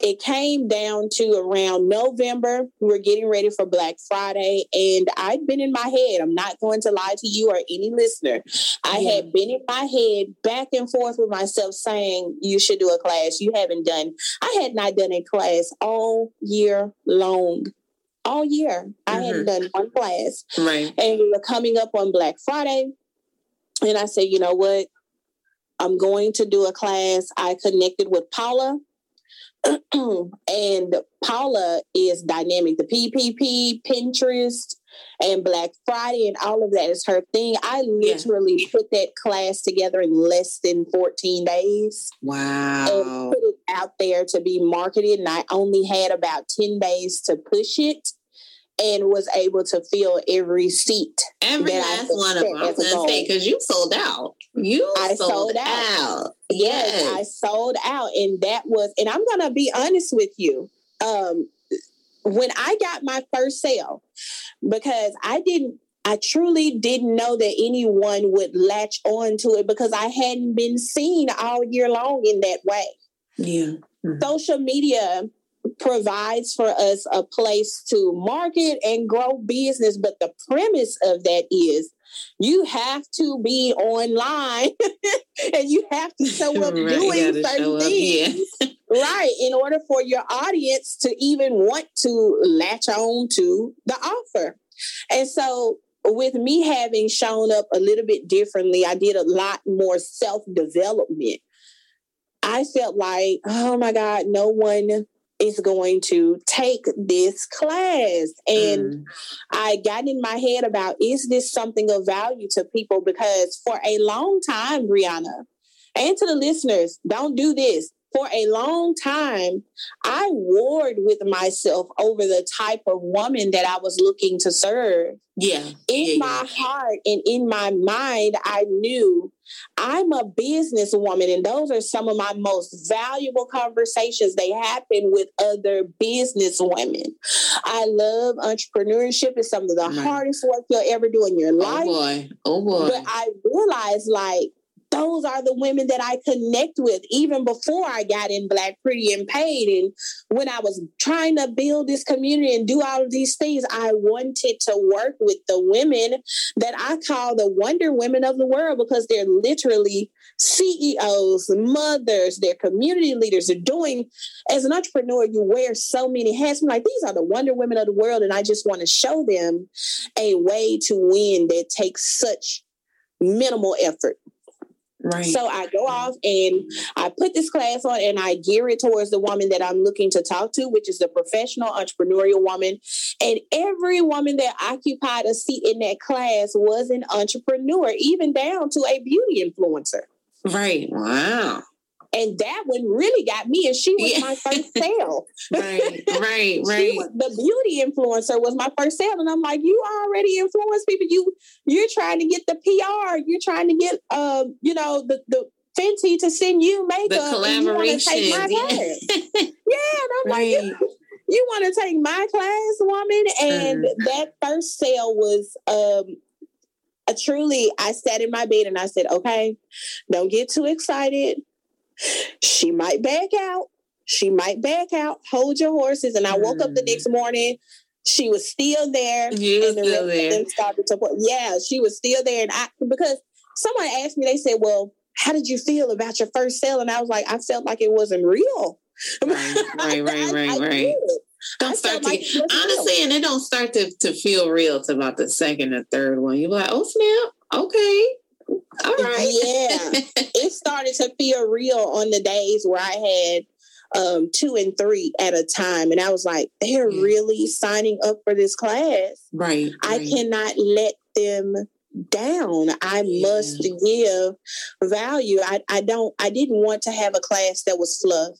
S8: it came down to around November. We were getting ready for Black Friday, and I'd been in my head. I'm not going to lie to you or any listener. I yeah. had been in my head back and forth with myself saying, You should do a class. You haven't done, I had not done a class all year long. All year. Mm-hmm. I hadn't done one class. Right. And we were coming up on Black Friday. And I said, You know what? I'm going to do a class. I connected with Paula and Paula is dynamic. The PPP, Pinterest, and Black Friday, and all of that is her thing. I literally yeah. put that class together in less than 14 days.
S7: Wow.
S8: And put it out there to be marketed. And I only had about 10 days to push it and was able to fill every seat.
S7: Every last one of them. I was going to say, because you sold out. You I sold, sold out. out.
S8: Yes. yes, I sold out. And that was, and I'm going to be honest with you. Um, when I got my first sale, because I didn't, I truly didn't know that anyone would latch on to it because I hadn't been seen all year long in that way.
S7: Yeah.
S8: Mm-hmm. Social media provides for us a place to market and grow business. But the premise of that is you have to be online and you have to show up right, doing certain things. yeah. Right. In order for your audience to even want to latch on to the offer. And so with me having shown up a little bit differently, I did a lot more self development I felt like, oh my God, no one is going to take this class. And mm. I got in my head about is this something of value to people? Because for a long time, Brianna, and to the listeners, don't do this for a long time, I warred with myself over the type of woman that I was looking to serve.
S7: Yeah.
S8: In
S7: yeah,
S8: my yeah. heart and in my mind, I knew I'm a businesswoman, and those are some of my most valuable conversations. They happen with other business women. I love entrepreneurship. It's some of the right. hardest work you'll ever do in your
S7: oh
S8: life.
S7: Oh boy. Oh boy.
S8: But I realized like those are the women that I connect with even before I got in Black Pretty and Paid. And when I was trying to build this community and do all of these things, I wanted to work with the women that I call the wonder women of the world because they're literally CEOs, mothers, they're community leaders. They're doing, as an entrepreneur, you wear so many hats. I'm like, these are the wonder women of the world. And I just want to show them a way to win that takes such minimal effort.
S7: Right.
S8: So I go off and I put this class on and I gear it towards the woman that I'm looking to talk to, which is the professional entrepreneurial woman. And every woman that occupied a seat in that class was an entrepreneur, even down to a beauty influencer.
S7: Right. Wow.
S8: And that one really got me, and she was yeah. my first sale.
S7: right, right, right.
S8: Was, the beauty influencer was my first sale, and I'm like, you already influence people. You you're trying to get the PR. You're trying to get, uh, you know, the the Fenty to send you makeup.
S7: The collaboration.
S8: And you take my class. yeah, and I'm right. like. You, you want to take my class, woman? And mm. that first sale was um, a truly, I sat in my bed and I said, okay, don't get too excited she might back out. She might back out. Hold your horses. And I woke up the mm. next morning. She was still there.
S7: You and the still there.
S8: Started to, yeah, she was still there. And I because someone asked me, they said, Well, how did you feel about your first sale? And I was like, I felt like it wasn't real.
S7: Right, right, right, right, right. Don't start to like get, honestly, real. and it don't start to, to feel real to about the second or third one. You're like, oh snap, okay, all right.
S8: Yeah. it started to feel real on the days where I had um, two and three at a time. And I was like, they're yeah. really signing up for this class.
S7: Right.
S8: I
S7: right.
S8: cannot let them down. I yeah. must give value. I, I don't I didn't want to have a class that was fluff.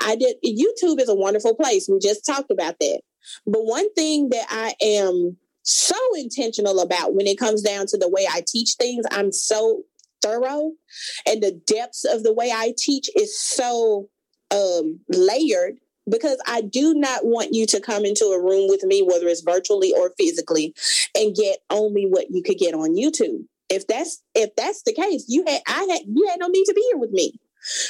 S8: I did YouTube is a wonderful place. We just talked about that. But one thing that I am so intentional about when it comes down to the way I teach things. I'm so thorough, and the depths of the way I teach is so um, layered because I do not want you to come into a room with me, whether it's virtually or physically, and get only what you could get on YouTube. If that's if that's the case, you had I had you had no need to be here with me.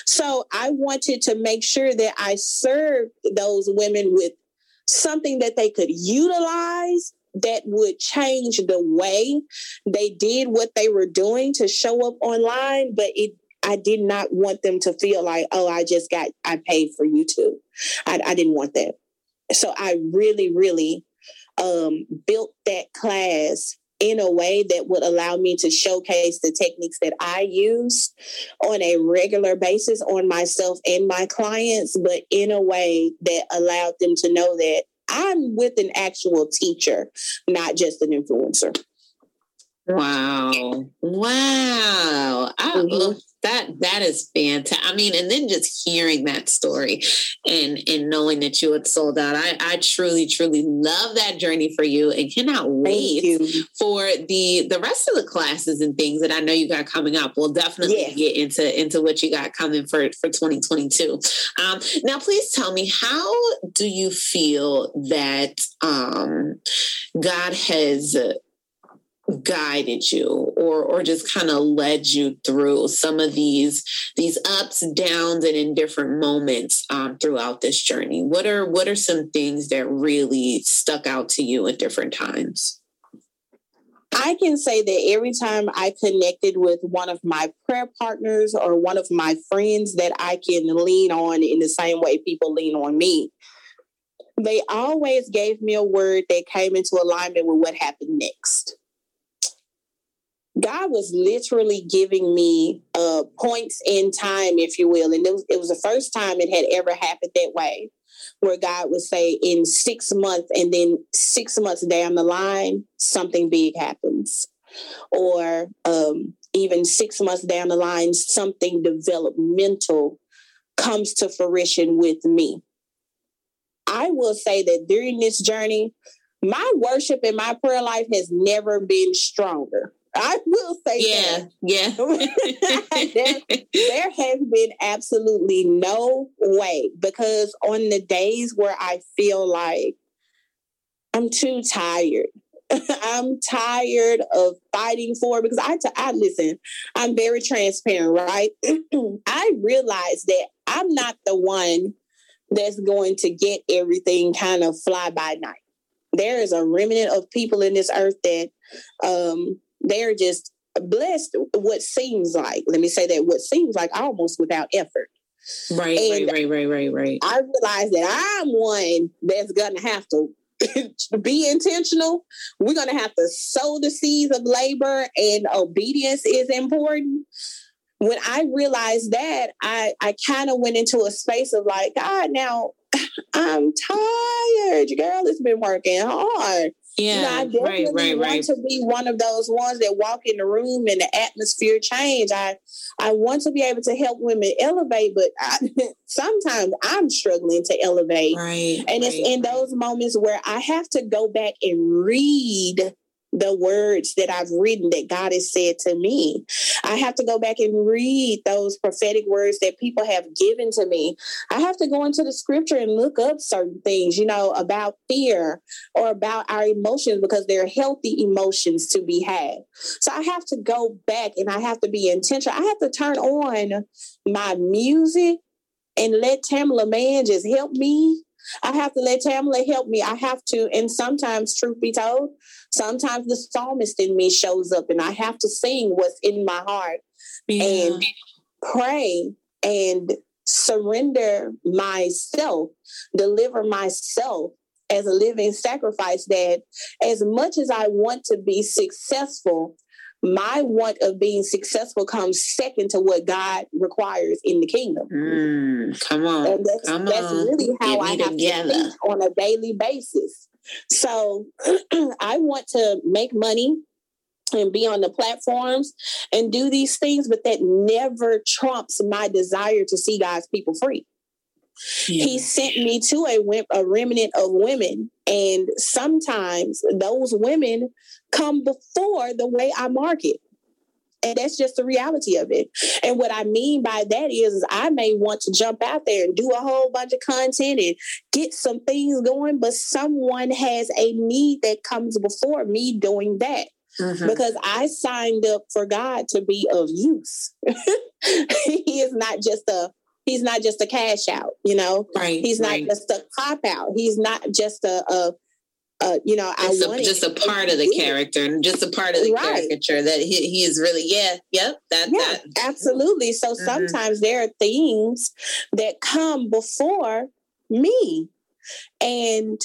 S8: So I wanted to make sure that I served those women with something that they could utilize that would change the way they did what they were doing to show up online, but it I did not want them to feel like, oh, I just got I paid for YouTube. I, I didn't want that. So I really, really um, built that class in a way that would allow me to showcase the techniques that I use on a regular basis on myself and my clients, but in a way that allowed them to know that I'm with an actual teacher, not just an influencer.
S7: Wow. Wow. I mm-hmm. love that. That is fantastic. I mean, and then just hearing that story and and knowing that you had sold out. I, I truly, truly love that journey for you and cannot wait for the the rest of the classes and things that I know you got coming up. We'll definitely yeah. get into into what you got coming for, for 2022. Um, now please tell me how do you feel that um God has guided you or or just kind of led you through some of these these ups downs and in different moments um, throughout this journey. What are what are some things that really stuck out to you at different times?
S8: I can say that every time I connected with one of my prayer partners or one of my friends that I can lean on in the same way people lean on me, they always gave me a word that came into alignment with what happened next God was literally giving me uh, points in time, if you will. And it was, it was the first time it had ever happened that way, where God would say, in six months, and then six months down the line, something big happens. Or um, even six months down the line, something developmental comes to fruition with me. I will say that during this journey, my worship and my prayer life has never been stronger. I will say
S7: yeah,
S8: that.
S7: Yeah.
S8: there, there has been absolutely no way because on the days where I feel like I'm too tired, I'm tired of fighting for because I, t- I listen, I'm very transparent, right? I realize that I'm not the one that's going to get everything kind of fly by night. There is a remnant of people in this earth that um, they're just blessed what seems like. Let me say that what seems like almost without effort.
S7: Right and right right right right. Right
S8: i realize that i'm one that's gonna have to be intentional. We're gonna have to sow the seeds of labor and obedience is important. When i realized that i i kind of went into a space of like god now i'm tired girl. It's been working hard
S7: yeah,
S8: you know, I definitely
S7: right, right,
S8: want
S7: right.
S8: to be one of those ones that walk in the room and the atmosphere change. I I want to be able to help women elevate, but I, sometimes I'm struggling to elevate.
S7: Right,
S8: and it's in those moments where I have to go back and read the words that I've written that God has said to me. I have to go back and read those prophetic words that people have given to me. I have to go into the scripture and look up certain things, you know, about fear or about our emotions because they're healthy emotions to be had. So I have to go back and I have to be intentional. I have to turn on my music and let Tamela Mann just help me I have to let Tamela help me. I have to, and sometimes, truth be told, sometimes the psalmist in me shows up and I have to sing what's in my heart
S7: yeah.
S8: and pray and surrender myself, deliver myself as a living sacrifice that as much as I want to be successful, my want of being successful comes second to what God requires in the kingdom.
S7: Mm, come on.
S8: And that's,
S7: come
S8: that's
S7: on.
S8: really how
S7: Get
S8: I have
S7: together.
S8: to think on a daily basis. So I want to make money and be on the platforms and do these things, but that never trumps my desire to see God's people free. He sent me to a, a remnant of women, and sometimes those women come before the way I market. And that's just the reality of it. And what I mean by that is, is I may want to jump out there and do a whole bunch of content and get some things going, but someone has a need that comes before me doing that.
S7: Mhm.
S8: Because I signed up for God to be of use. he is not just a he's not just a cash out, you know.
S7: Right.
S8: He's not
S7: right.
S8: just a pop out. He's not just a, a, a you know.
S7: Just
S8: I
S7: a, just a part of the character and just a part of the
S8: Right.
S7: caricature that he, he is really yeah yep that
S8: Yeah,
S7: that
S8: absolutely. So
S7: Mhm.
S8: sometimes there are things that come before me. And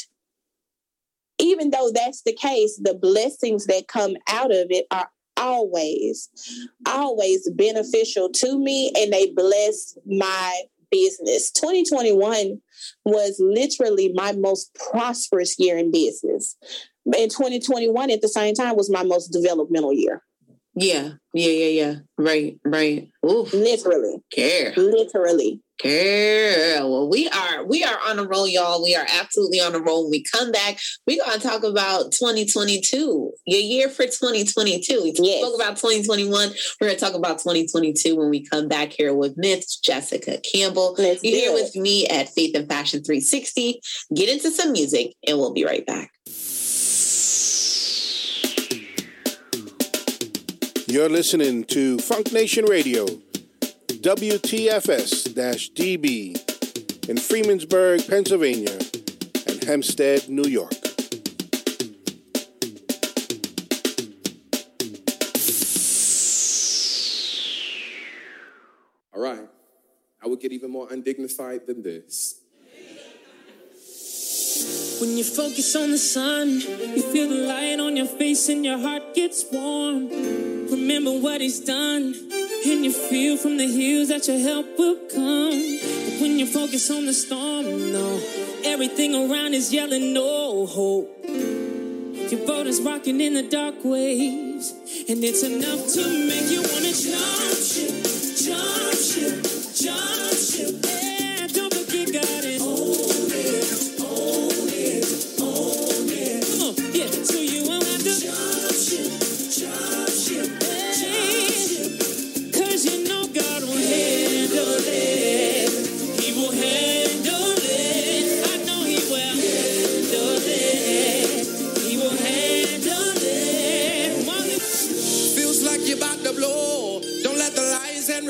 S8: even though that's the case, the blessings that come out of it are always, always beneficial to me and they bless my business. 2021 was literally my most prosperous year in business. And 2021 at the same time was my most developmental year.
S7: Yeah yeah yeah yeah right right Oof.
S8: Literally.
S7: care
S8: Literally.
S7: Care. well, we are we are on a roll, y'all. We are absolutely on a roll. When we come back, we're gonna talk about 2022, your year for 2022. We
S8: Yes.
S7: spoke about 2021. We're gonna talk about 2022 when we come back here with Myths, Jessica Campbell.
S8: Let's
S7: You're here
S8: it.
S7: with me at Faith and Fashion 360. Get into some music, and we'll be right back.
S10: You're listening to Funk Nation Radio, WTFS-DB in Freemansburg, Pennsylvania, and Hempstead, New York.
S13: All right. I would get even more undignified than this.
S14: When you focus on the sun, you feel the light on your face and your heart gets warm.
S11: Remember what he's done. And you feel from the hills that your help will come. But when you focus on the storm, no, everything around is yelling no hope. Your boat is rocking in the dark waves, and it's enough to make you wanna jump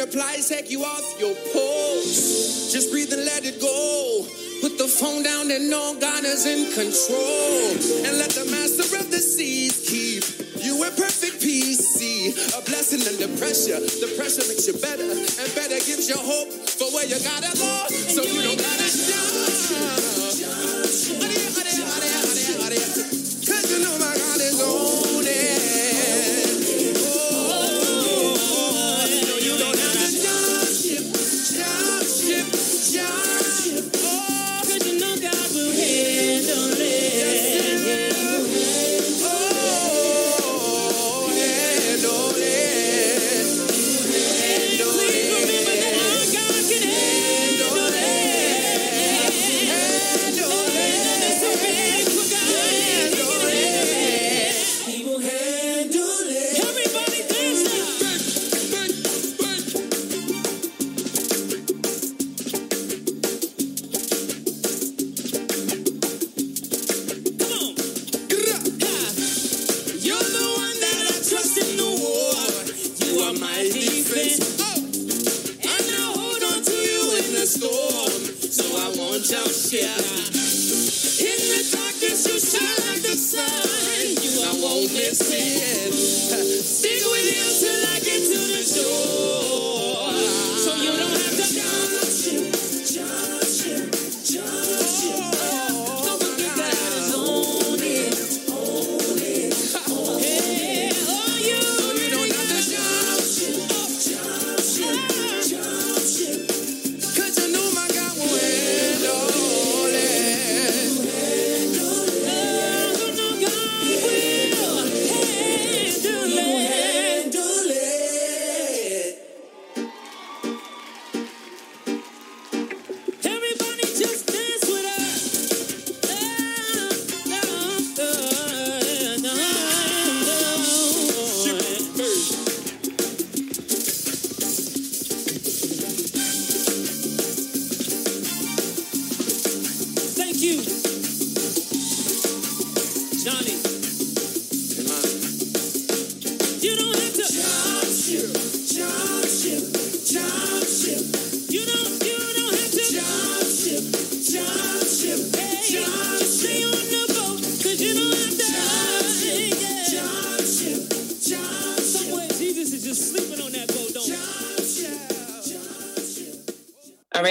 S4: replies take you off your post. Just breathe and let it go. Put the phone down and know God is in control. And let the master of the seas keep you in perfect peace. See a blessing under pressure. The pressure makes you better, and better gives you hope for where you gotta go. So
S11: you don't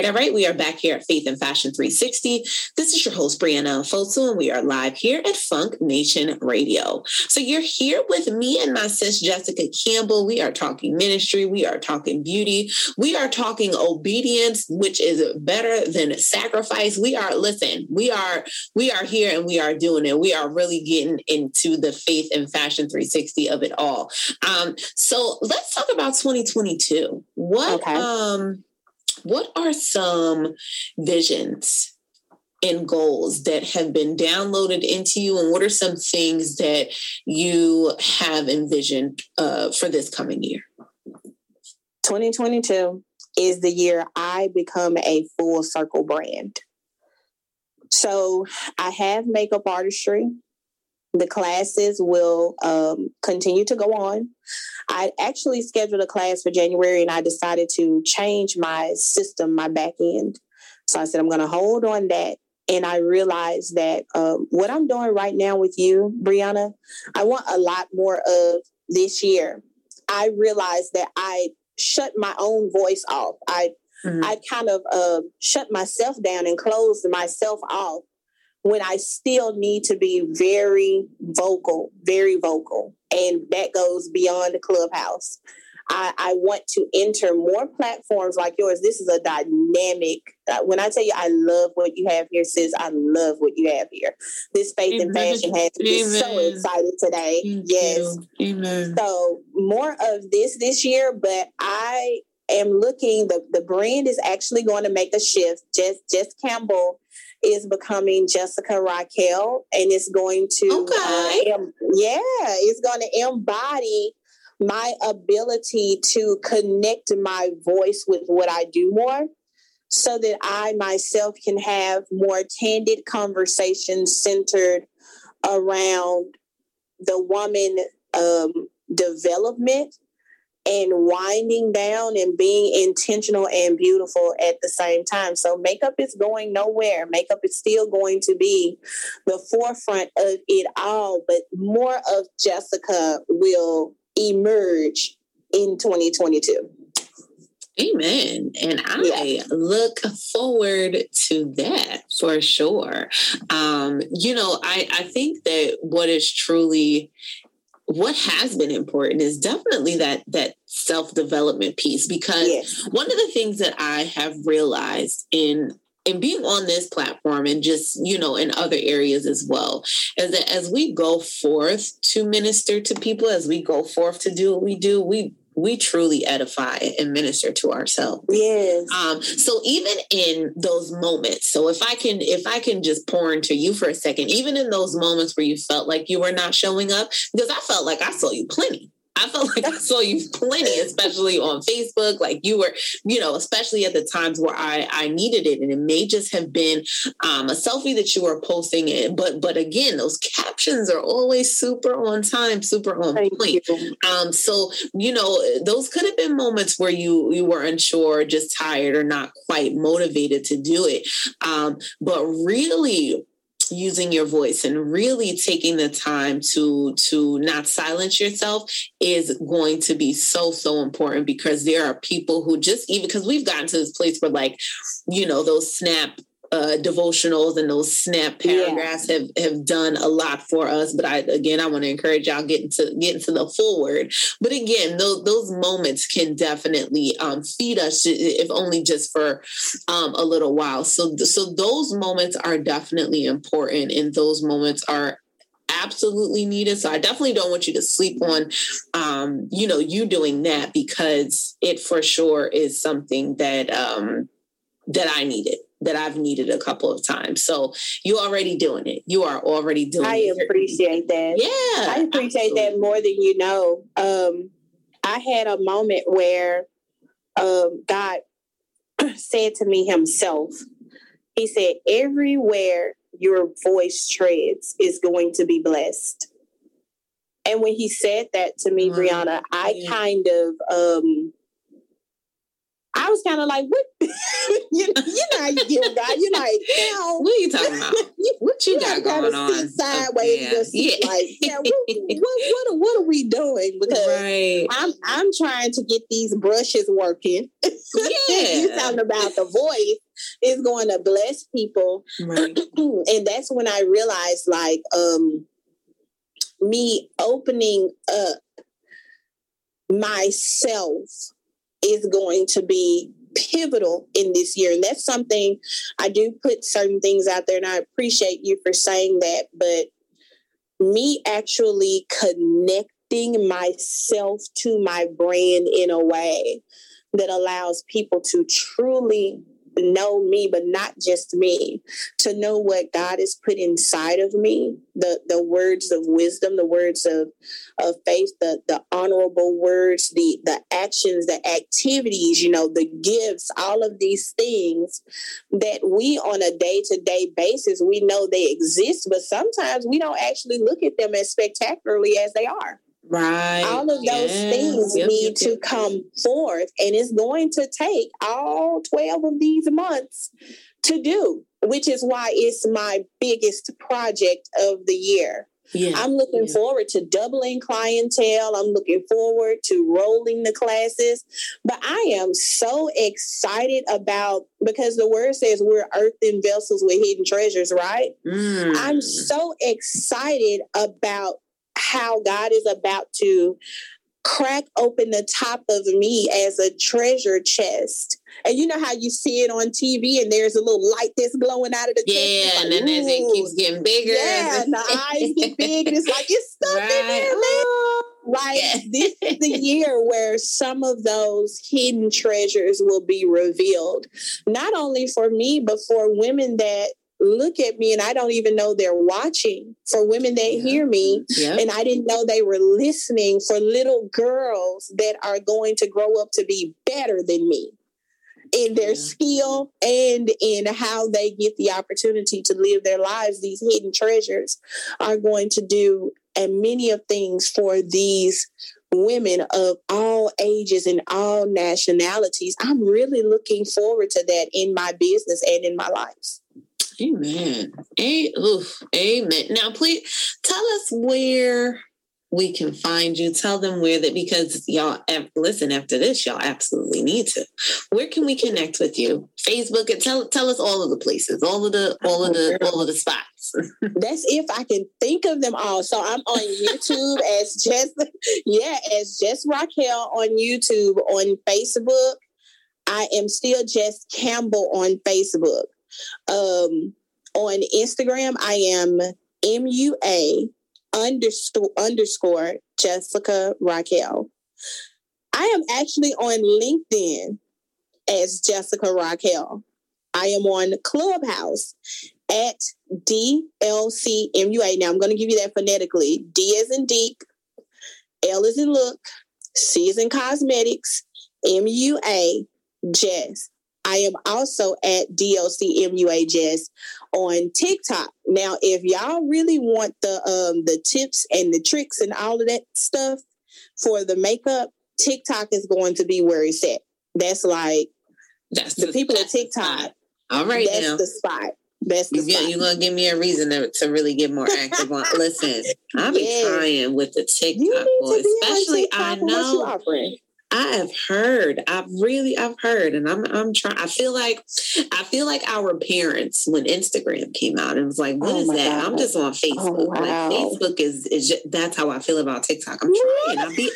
S7: right, all right. We are back here at Faith and Fashion 360. This is your host, Brianna Fosu, and we are live here at Funk Nation Radio. So you're here with me and my sis, Jessica Campbell. We are talking ministry. We are talking beauty. We are talking obedience, which is better than sacrifice. We are, listen, we are, we are here and we are doing it. We are really getting into the Faith and Fashion 360 of it all. Um, so let's talk about 2022. What,
S8: Okay.
S7: um, what are some visions and goals that have been downloaded into you and what are some things that you have envisioned uh, for this coming year
S8: 2022 is the year I become a full circle brand. So I have makeup artistry. The classes will um, continue to go on. I actually scheduled a class for January and I decided to change my system, my back end. So I said, I'm going to hold on that. And I realized that um, what I'm doing right now with you, Brianna, I want a lot more of this year. I realized that I shut my own voice off. I I kind of uh, shut myself down and closed myself off when I still need to be very vocal, very vocal. and that goes beyond the clubhouse. I, I, want to enter more platforms like yours. This is a dynamic. Uh, when I tell you, I love what you have here, sis. I love what you have here. This faith and fashion has me so excited today. Thank yes,
S7: you. amen.
S8: So more of this this year, but I am looking. the The brand is actually going to make a shift. Just Jess Campbell is becoming Jessica Raquel, and it's going to
S7: okay.
S8: Uh, yeah, it's going to embody my ability to connect my voice with what I do more so that I myself can have more candid conversations centered around the woman um, development and winding down and being intentional and beautiful at the same time. So makeup is going nowhere. Makeup is still going to be the forefront of it all, but more of Jessica will emerge in 2022.
S7: Amen. And I yeah. look forward to that for sure. Um, you know, I, I think that what is truly what has been important is definitely that that self-development piece because yes. one of the things that I have realized in and being on this platform and just you know in other areas as well is that as we go forth to minister to people as we go forth to do what we do we we truly edify and minister to ourselves.
S8: Yes.
S7: Um so even in those moments so if i can if i can just pour into you for a second even in those moments where you felt like you were not showing up because i felt like i saw you plenty I felt like I saw you plenty, especially on Facebook. Like you were, you know, especially at the times where I I needed it, and it may just have been um, a selfie that you were posting it. But but again, those captions are always super on time, super on Thank point. You. Um, so you know, those could have been moments where you you were unsure, just tired, or not quite motivated to do it. Um, but really using your voice and really taking the time to to not silence yourself is going to be so so important because there are people who just even because we've gotten to this place where like you know those snap uh, devotionals and those snap paragraphs yeah. have have done a lot for us. But I again, I want to encourage y'all get into get into the full word. But again, those those moments can definitely um, feed us, if only just for um, a little while. So so those moments are definitely important, and those moments are absolutely needed. So I definitely don't want you to sleep on, um, you know, you doing that because it for sure is something that um, that I needed that I've needed a couple of times. So you're already doing it. You are already doing
S8: I
S7: it.
S8: I appreciate that.
S7: Yeah.
S8: I appreciate absolutely. that more than you know. Um, I had a moment where um, God said to me himself, He said, Everywhere your voice treads is going to be blessed. And when he said that to me, Brianna, I kind of um I was kind of like, what? you, know, you know how you God. You're like, you know,
S7: what are you talking about? What you, you got going on?
S8: Sit sideways, yeah. just yeah. like, yeah, what, what, what, are, what are we doing? Because
S7: right.
S8: I'm I'm trying to get these brushes working.
S7: Yeah,
S8: you talking about the voice is going to bless people,
S7: right?
S8: and that's when I realized, like, um, me opening up myself is going to be pivotal in this year. And that's something I do put certain things out there, and I appreciate you for saying that. But me actually connecting myself to my brand in a way that allows people to truly know me, but not just me, to know what God has put inside of me, the, the words of wisdom, the words of, of faith, the, the honorable words, the, the actions, the activities, you know, the gifts, all of these things that we on a day to day basis, we know they exist, but sometimes we don't actually look at them as spectacularly as they are.
S7: Right.
S8: All of those yes. things yep, need yep, to yep. come forth. And it's going to take all 12 of these months to do, which is why it's my biggest project of the year.
S7: Yeah.
S8: I'm looking yeah. forward to doubling clientele. I'm looking forward to rolling the classes. But I am so excited about because the word says we're earthen vessels with hidden treasures, right?
S7: Mm.
S8: I'm so excited about how God is about to crack open the top of me as a treasure chest. And you know how you see it on TV and there's a little light that's glowing out of the
S7: yeah,
S8: chest.
S7: Yeah, and then as it keeps getting bigger.
S8: Yeah, and the eyes get big and it's like, it's stuff right. in there, man. Like yeah. this is the year where some of those hidden treasures will be revealed, not only for me, but for women that look at me and I don't even know they're watching, for women that yeah. hear me yeah. and I didn't know they were listening, for little girls that are going to grow up to be better than me in their yeah. skill and in how they get the opportunity to live their lives. These hidden treasures are going to do and many of things for these women of all ages and all nationalities. I'm really looking forward to that in my business and in my life.
S7: Amen. A- oof, amen. Now, please tell us where we can find you. Tell them where that because y'all listen after this, y'all absolutely need to. Where can we connect with you? Facebook and tell tell us all of the places, all of the all of the all of the spots.
S8: That's if I can think of them all. So I'm on YouTube as Jess, yeah, as Jess Raquel on YouTube, on Facebook. I am still Jess Campbell on Facebook. Um, on Instagram, I am MUA underscore underscore Jessica Raquel. I am actually on LinkedIn as Jessica Raquel. I am on Clubhouse at DLCMUA. Now I'm going to give you that phonetically. D is in deep, L is in look, C is in cosmetics, MUA, Jess. I am also at DLCMUA Jess on TikTok. Now, if y'all really want the um the tips and the tricks and all of that stuff for the makeup, TikTok is going to be where it's at. That's like that's the, the people at TikTok.
S7: All right,
S8: that's
S7: now.
S8: the spot. That's
S7: the you, You're gonna give me a reason to, to really get more active on. Listen, I've been yes. trying with the TikTok, boy, especially TikTok I know. I have heard. I've really I've heard and I'm I'm trying I feel like I feel like our parents when Instagram came out and was like, what oh is that? God. I'm just on oh, Facebook. Oh, wow. Like Facebook is is just, that's how I feel about TikTok. I'm trying. I be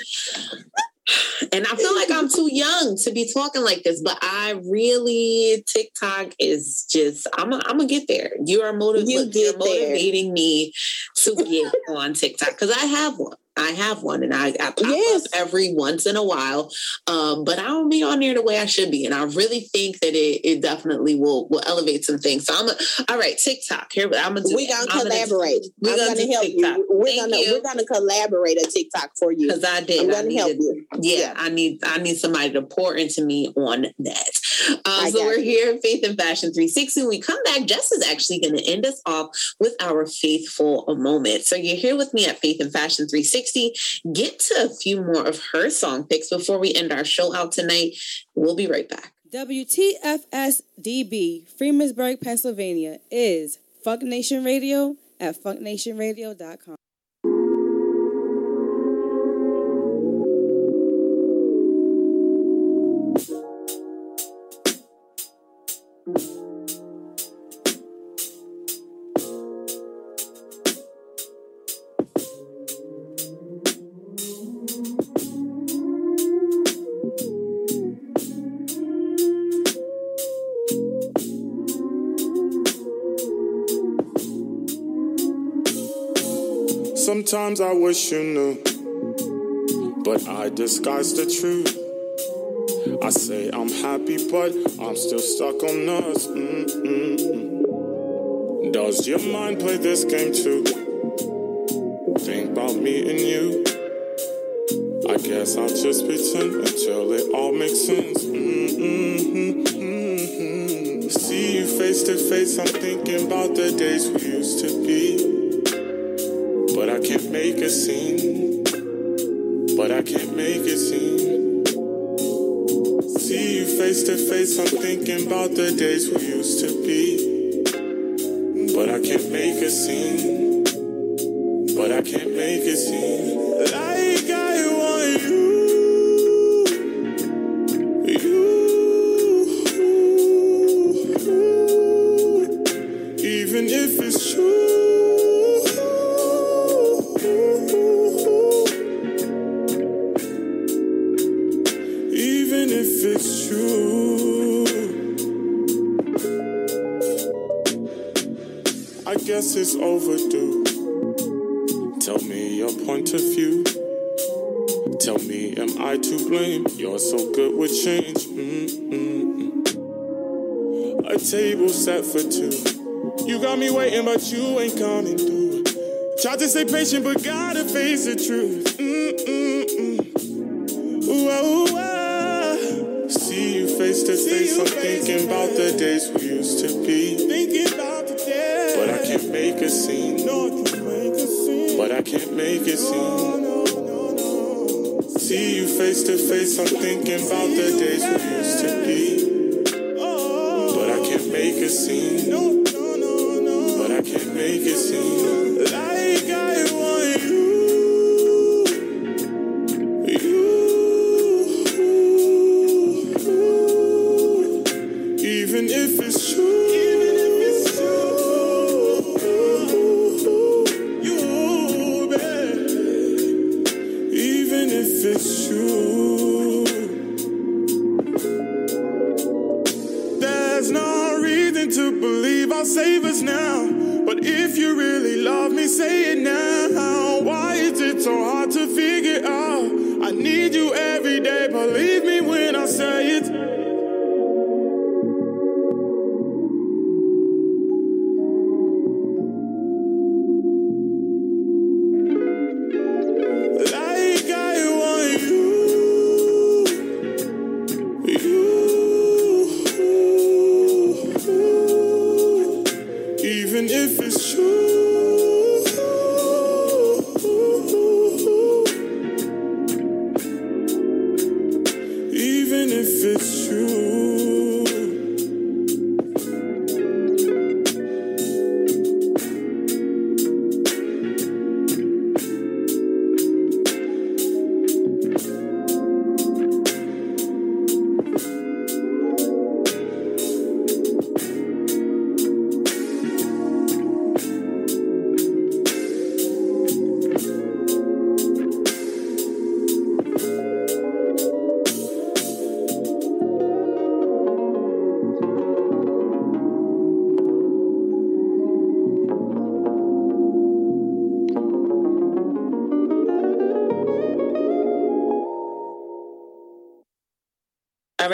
S7: and I feel like I'm too young to be talking like this, but I really TikTok is just I'm a, I'm gonna get there. You are motiv- you you're motivating me to get on TikTok because I have one. I have one and I, I pop yes. up every once in a while. Um, but I don't be on there the way I should be. And I really think that it, it definitely will will elevate some things. So I'm a, all right, TikTok. Here I'm gonna do
S8: We're gonna collaborate. We're gonna, gonna help TikTok. you. We're Thank gonna you. we're gonna collaborate a TikTok for you.
S7: Because I did. I'm gonna help you. Yeah, yeah, I need I need somebody to pour into me on that. Um, so we're you. here Faith and Fashion 360. When we come back, Jess is actually gonna end us off with our faithful moment. So you're here with me at Faith and Fashion 360 get to a few more of her song picks before we end our show out tonight. We'll be right back.
S14: WTFSDB, Freemansburg, Pennsylvania, is Funk Nation Radio at funknationradio.com.
S15: Sometimes I wish you knew, but I disguise the truth. I say I'm happy, but I'm still stuck on us. Mm-mm-mm. Does your mind play this game too? Think about me and you. I guess I'll just pretend until it all makes sense. Mm-mm-mm-mm. See you face to face, I'm thinking about the days we used to be. Make a scene. But I can't make it seem. See you face to face, I'm thinking about the days we used to be. But I can't make a scene. But I can't make a scene. Set for two. You got me waiting, but you ain't coming through. Tried to stay patient, but gotta face the truth. Mm-mm-mm. Ooh, ah, ooh, ah. See you face to face. I'm thinking about the days we used to be. Thinking about the days. But I can't make a scene. No, I can't make a scene. But I can't make a scene. See you face to face. I'm thinking about the days we used to be.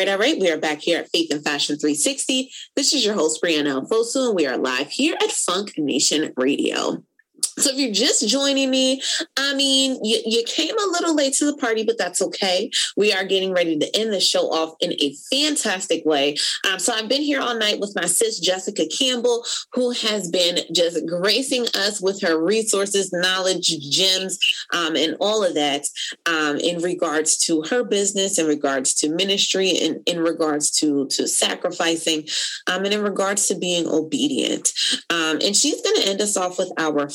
S7: Right, all right. We are back here at Faith and Fashion 360. This is your host, Brianna Fosu, and we are live here at Funk Nation Radio. So if you're just joining me, I mean, you, you came a little late to the party, but that's okay. We are getting ready to end the show off in a fantastic way. Um, so I've been here all night with my sis, Jessica Campbell, who has been just gracing us with her resources, knowledge, gems, um, and all of that um, in regards to her business, in regards to ministry, and in regards to, to sacrificing, um, and in regards to being obedient. Um, and she's going to end us off with our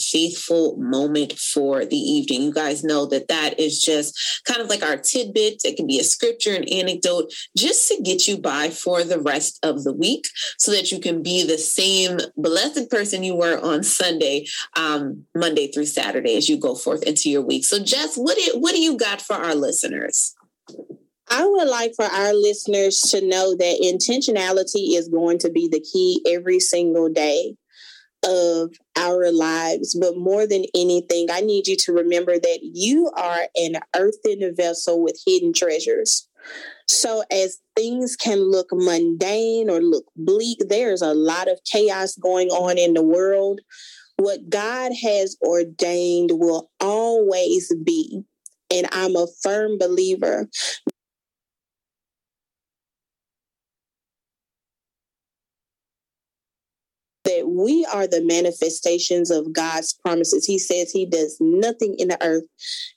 S7: moment for the evening. You guys know that that is just kind of like our tidbit. It can be a scripture, an anecdote, just to get you by for the rest of the week so that you can be the same blessed person you were on Sunday, um, Monday through Saturday as you go forth into your week. So, Jess, what do, what do you got for our listeners?
S8: I would like for our listeners to know that intentionality is going to be the key every single day of our lives. But more than anything, I need you to remember that you are an earthen vessel with hidden treasures. So, as things can look mundane or look bleak, there's a lot of chaos going on in the world. What God has ordained will always be. And I'm a firm believer that we are the manifestations of God's promises. He says he does nothing in the earth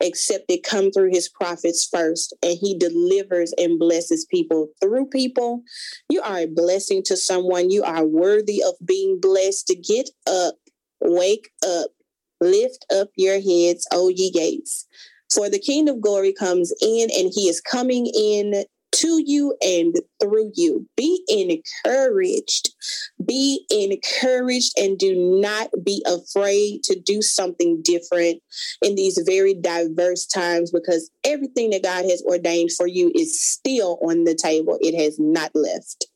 S8: except it come through his prophets first, and he delivers and blesses people through people. You are a blessing to someone. You are worthy of being blessed. To get up, wake up, lift up your heads, O ye gates. For the King of glory comes in, and he is coming in to you and through you. Be encouraged. Be encouraged and do not be afraid to do something different in these very diverse times because everything that God has ordained for you is still on the table. It has not left.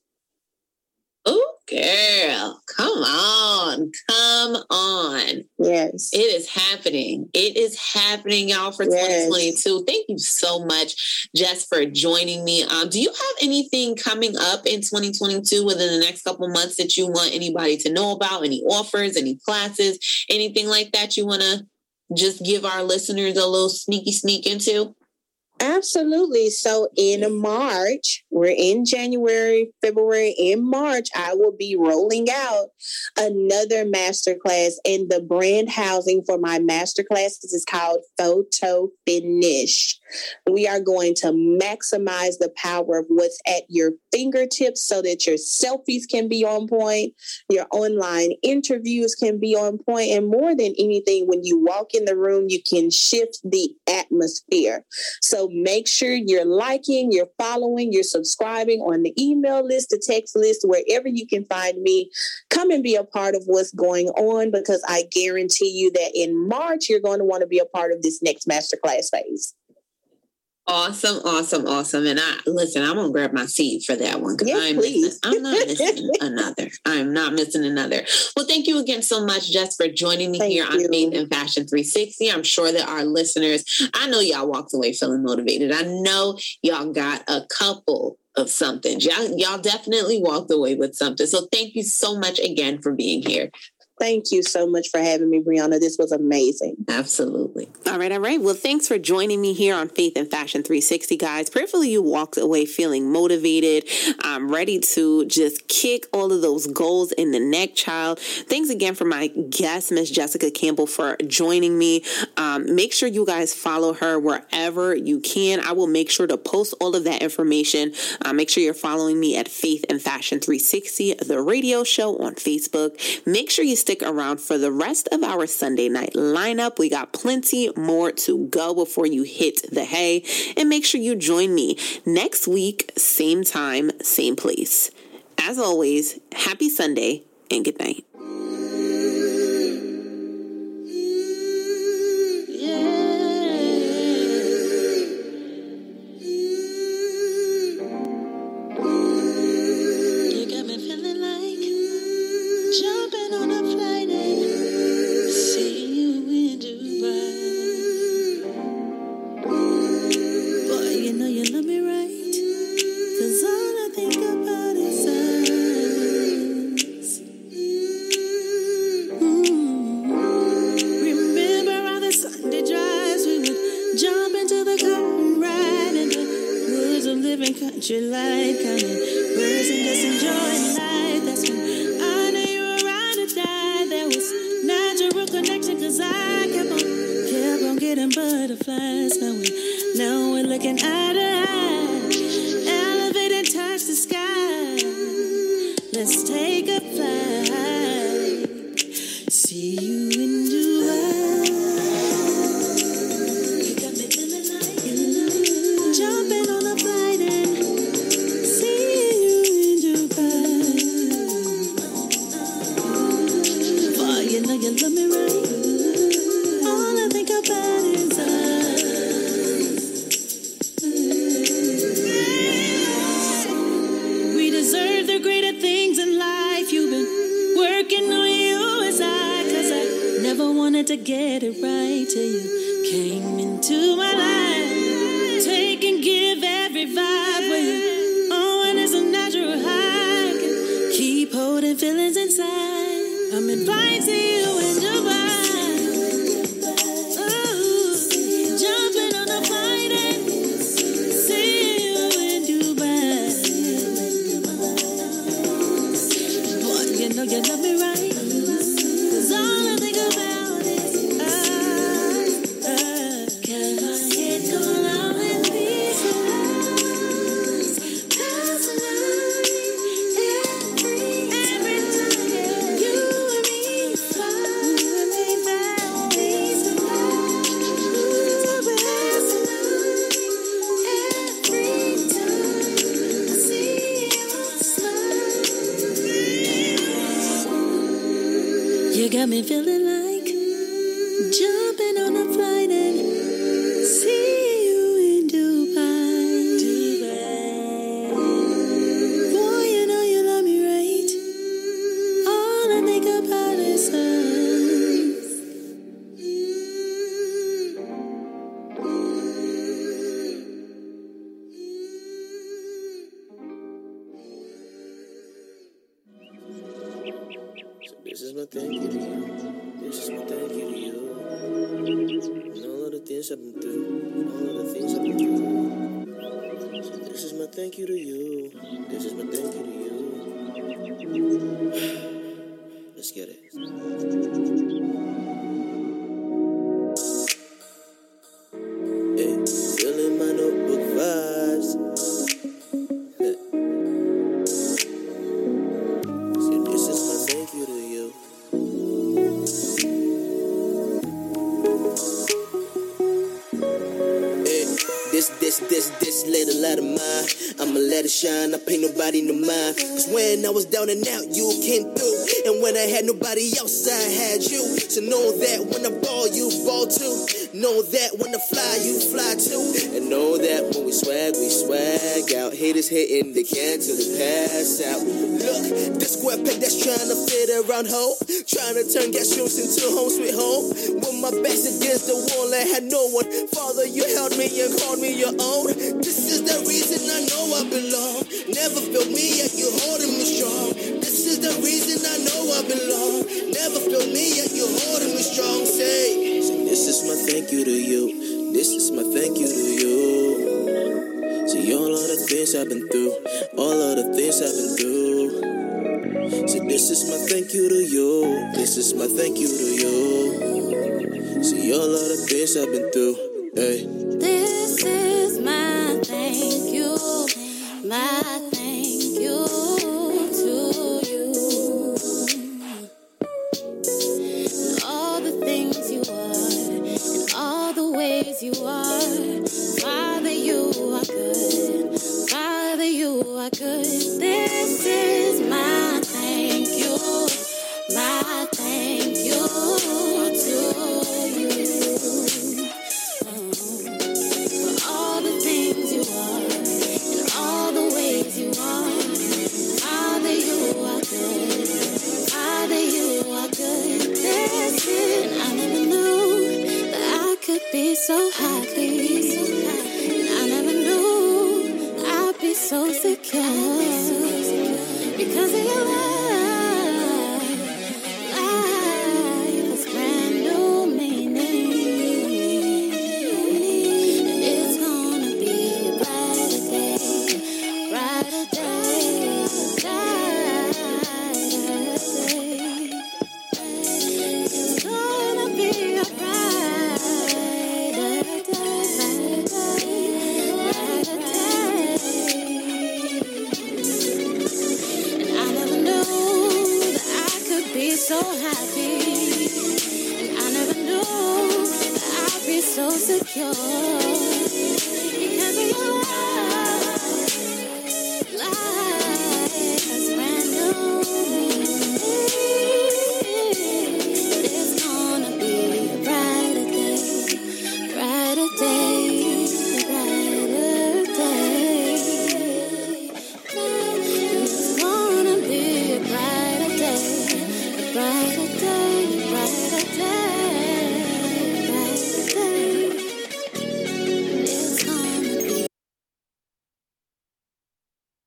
S7: Oh, girl, come on, come on.
S8: Yes.
S7: It is happening. It is happening, y'all, for
S8: Yes.
S7: 2022. Thank you so much, Jess, for joining me. Um, do you have anything coming up in 2022 within the next couple months that you want anybody to know about? Any offers, any classes, anything like that you want to just give our listeners a little sneaky sneak into?
S8: Absolutely. So in March, we're in January, February, in March, I will be rolling out another masterclass. And the brand housing for my masterclass is called Photo Finish. We are going to maximize the power of what's at your fingertips so that your selfies can be on point, your online interviews can be on point, and more than anything, when you walk in the room, you can shift the atmosphere. So make sure you're liking, you're following, you're subscribing on the email list, the text list, wherever you can find me. Come and be a part of what's going on because I guarantee you that in March, you're going to want to be a part of this next masterclass phase.
S7: Awesome, awesome, awesome. And I listen, I'm gonna grab my seat for that one because
S8: Yes,
S7: I'm missing, I'm not missing another. I'm not missing another. Well, thank you again so much, Jess, for joining me
S8: Thank
S7: here on
S8: you.
S7: Faith and Fashion 360. I'm sure that our listeners, I know y'all walked away feeling motivated. I know y'all got a couple of something. Y'all, y'all definitely walked away with something. So thank you so much again for being here.
S8: Thank you so much for having me, Brianna. This was amazing.
S7: Absolutely.
S11: All right, all right. Well, thanks for joining me here on Faith and Fashion 360, guys. Prayerfully, you walked away feeling motivated. I'm ready to just kick all of those goals in the neck, child. Thanks again for my guest, Miss Jessica Campbell, for joining me. Um, make sure you guys follow her wherever you can. I will make sure to post all of that information. Uh, make sure you're following me at Faith and Fashion 360, the radio show on Facebook. Make sure you stick around for the rest of our Sunday night lineup. We got plenty more to go before you hit the hay. And make sure you join me next week, same time, same place. As always, happy Sunday and good night. This is my thank you to you. This is my thank you to you. And all of the things I've been through. All of the things I've been through. So this is my thank you to you. This is my thank you to you. Let's get it. When I was down and out, you came through. And when I had nobody else, I had you. So know that when I ball, you ball too. Know that when I fly, you fly too. And know that when we swag, we swag out. Haters hitting the can till they pass out. Look, this square peg that's trying to fit around hope. Trying to turn gas rooms into home sweet home. With my back's against the wall, I had no one. Father, you held me and called me your own. My thank you to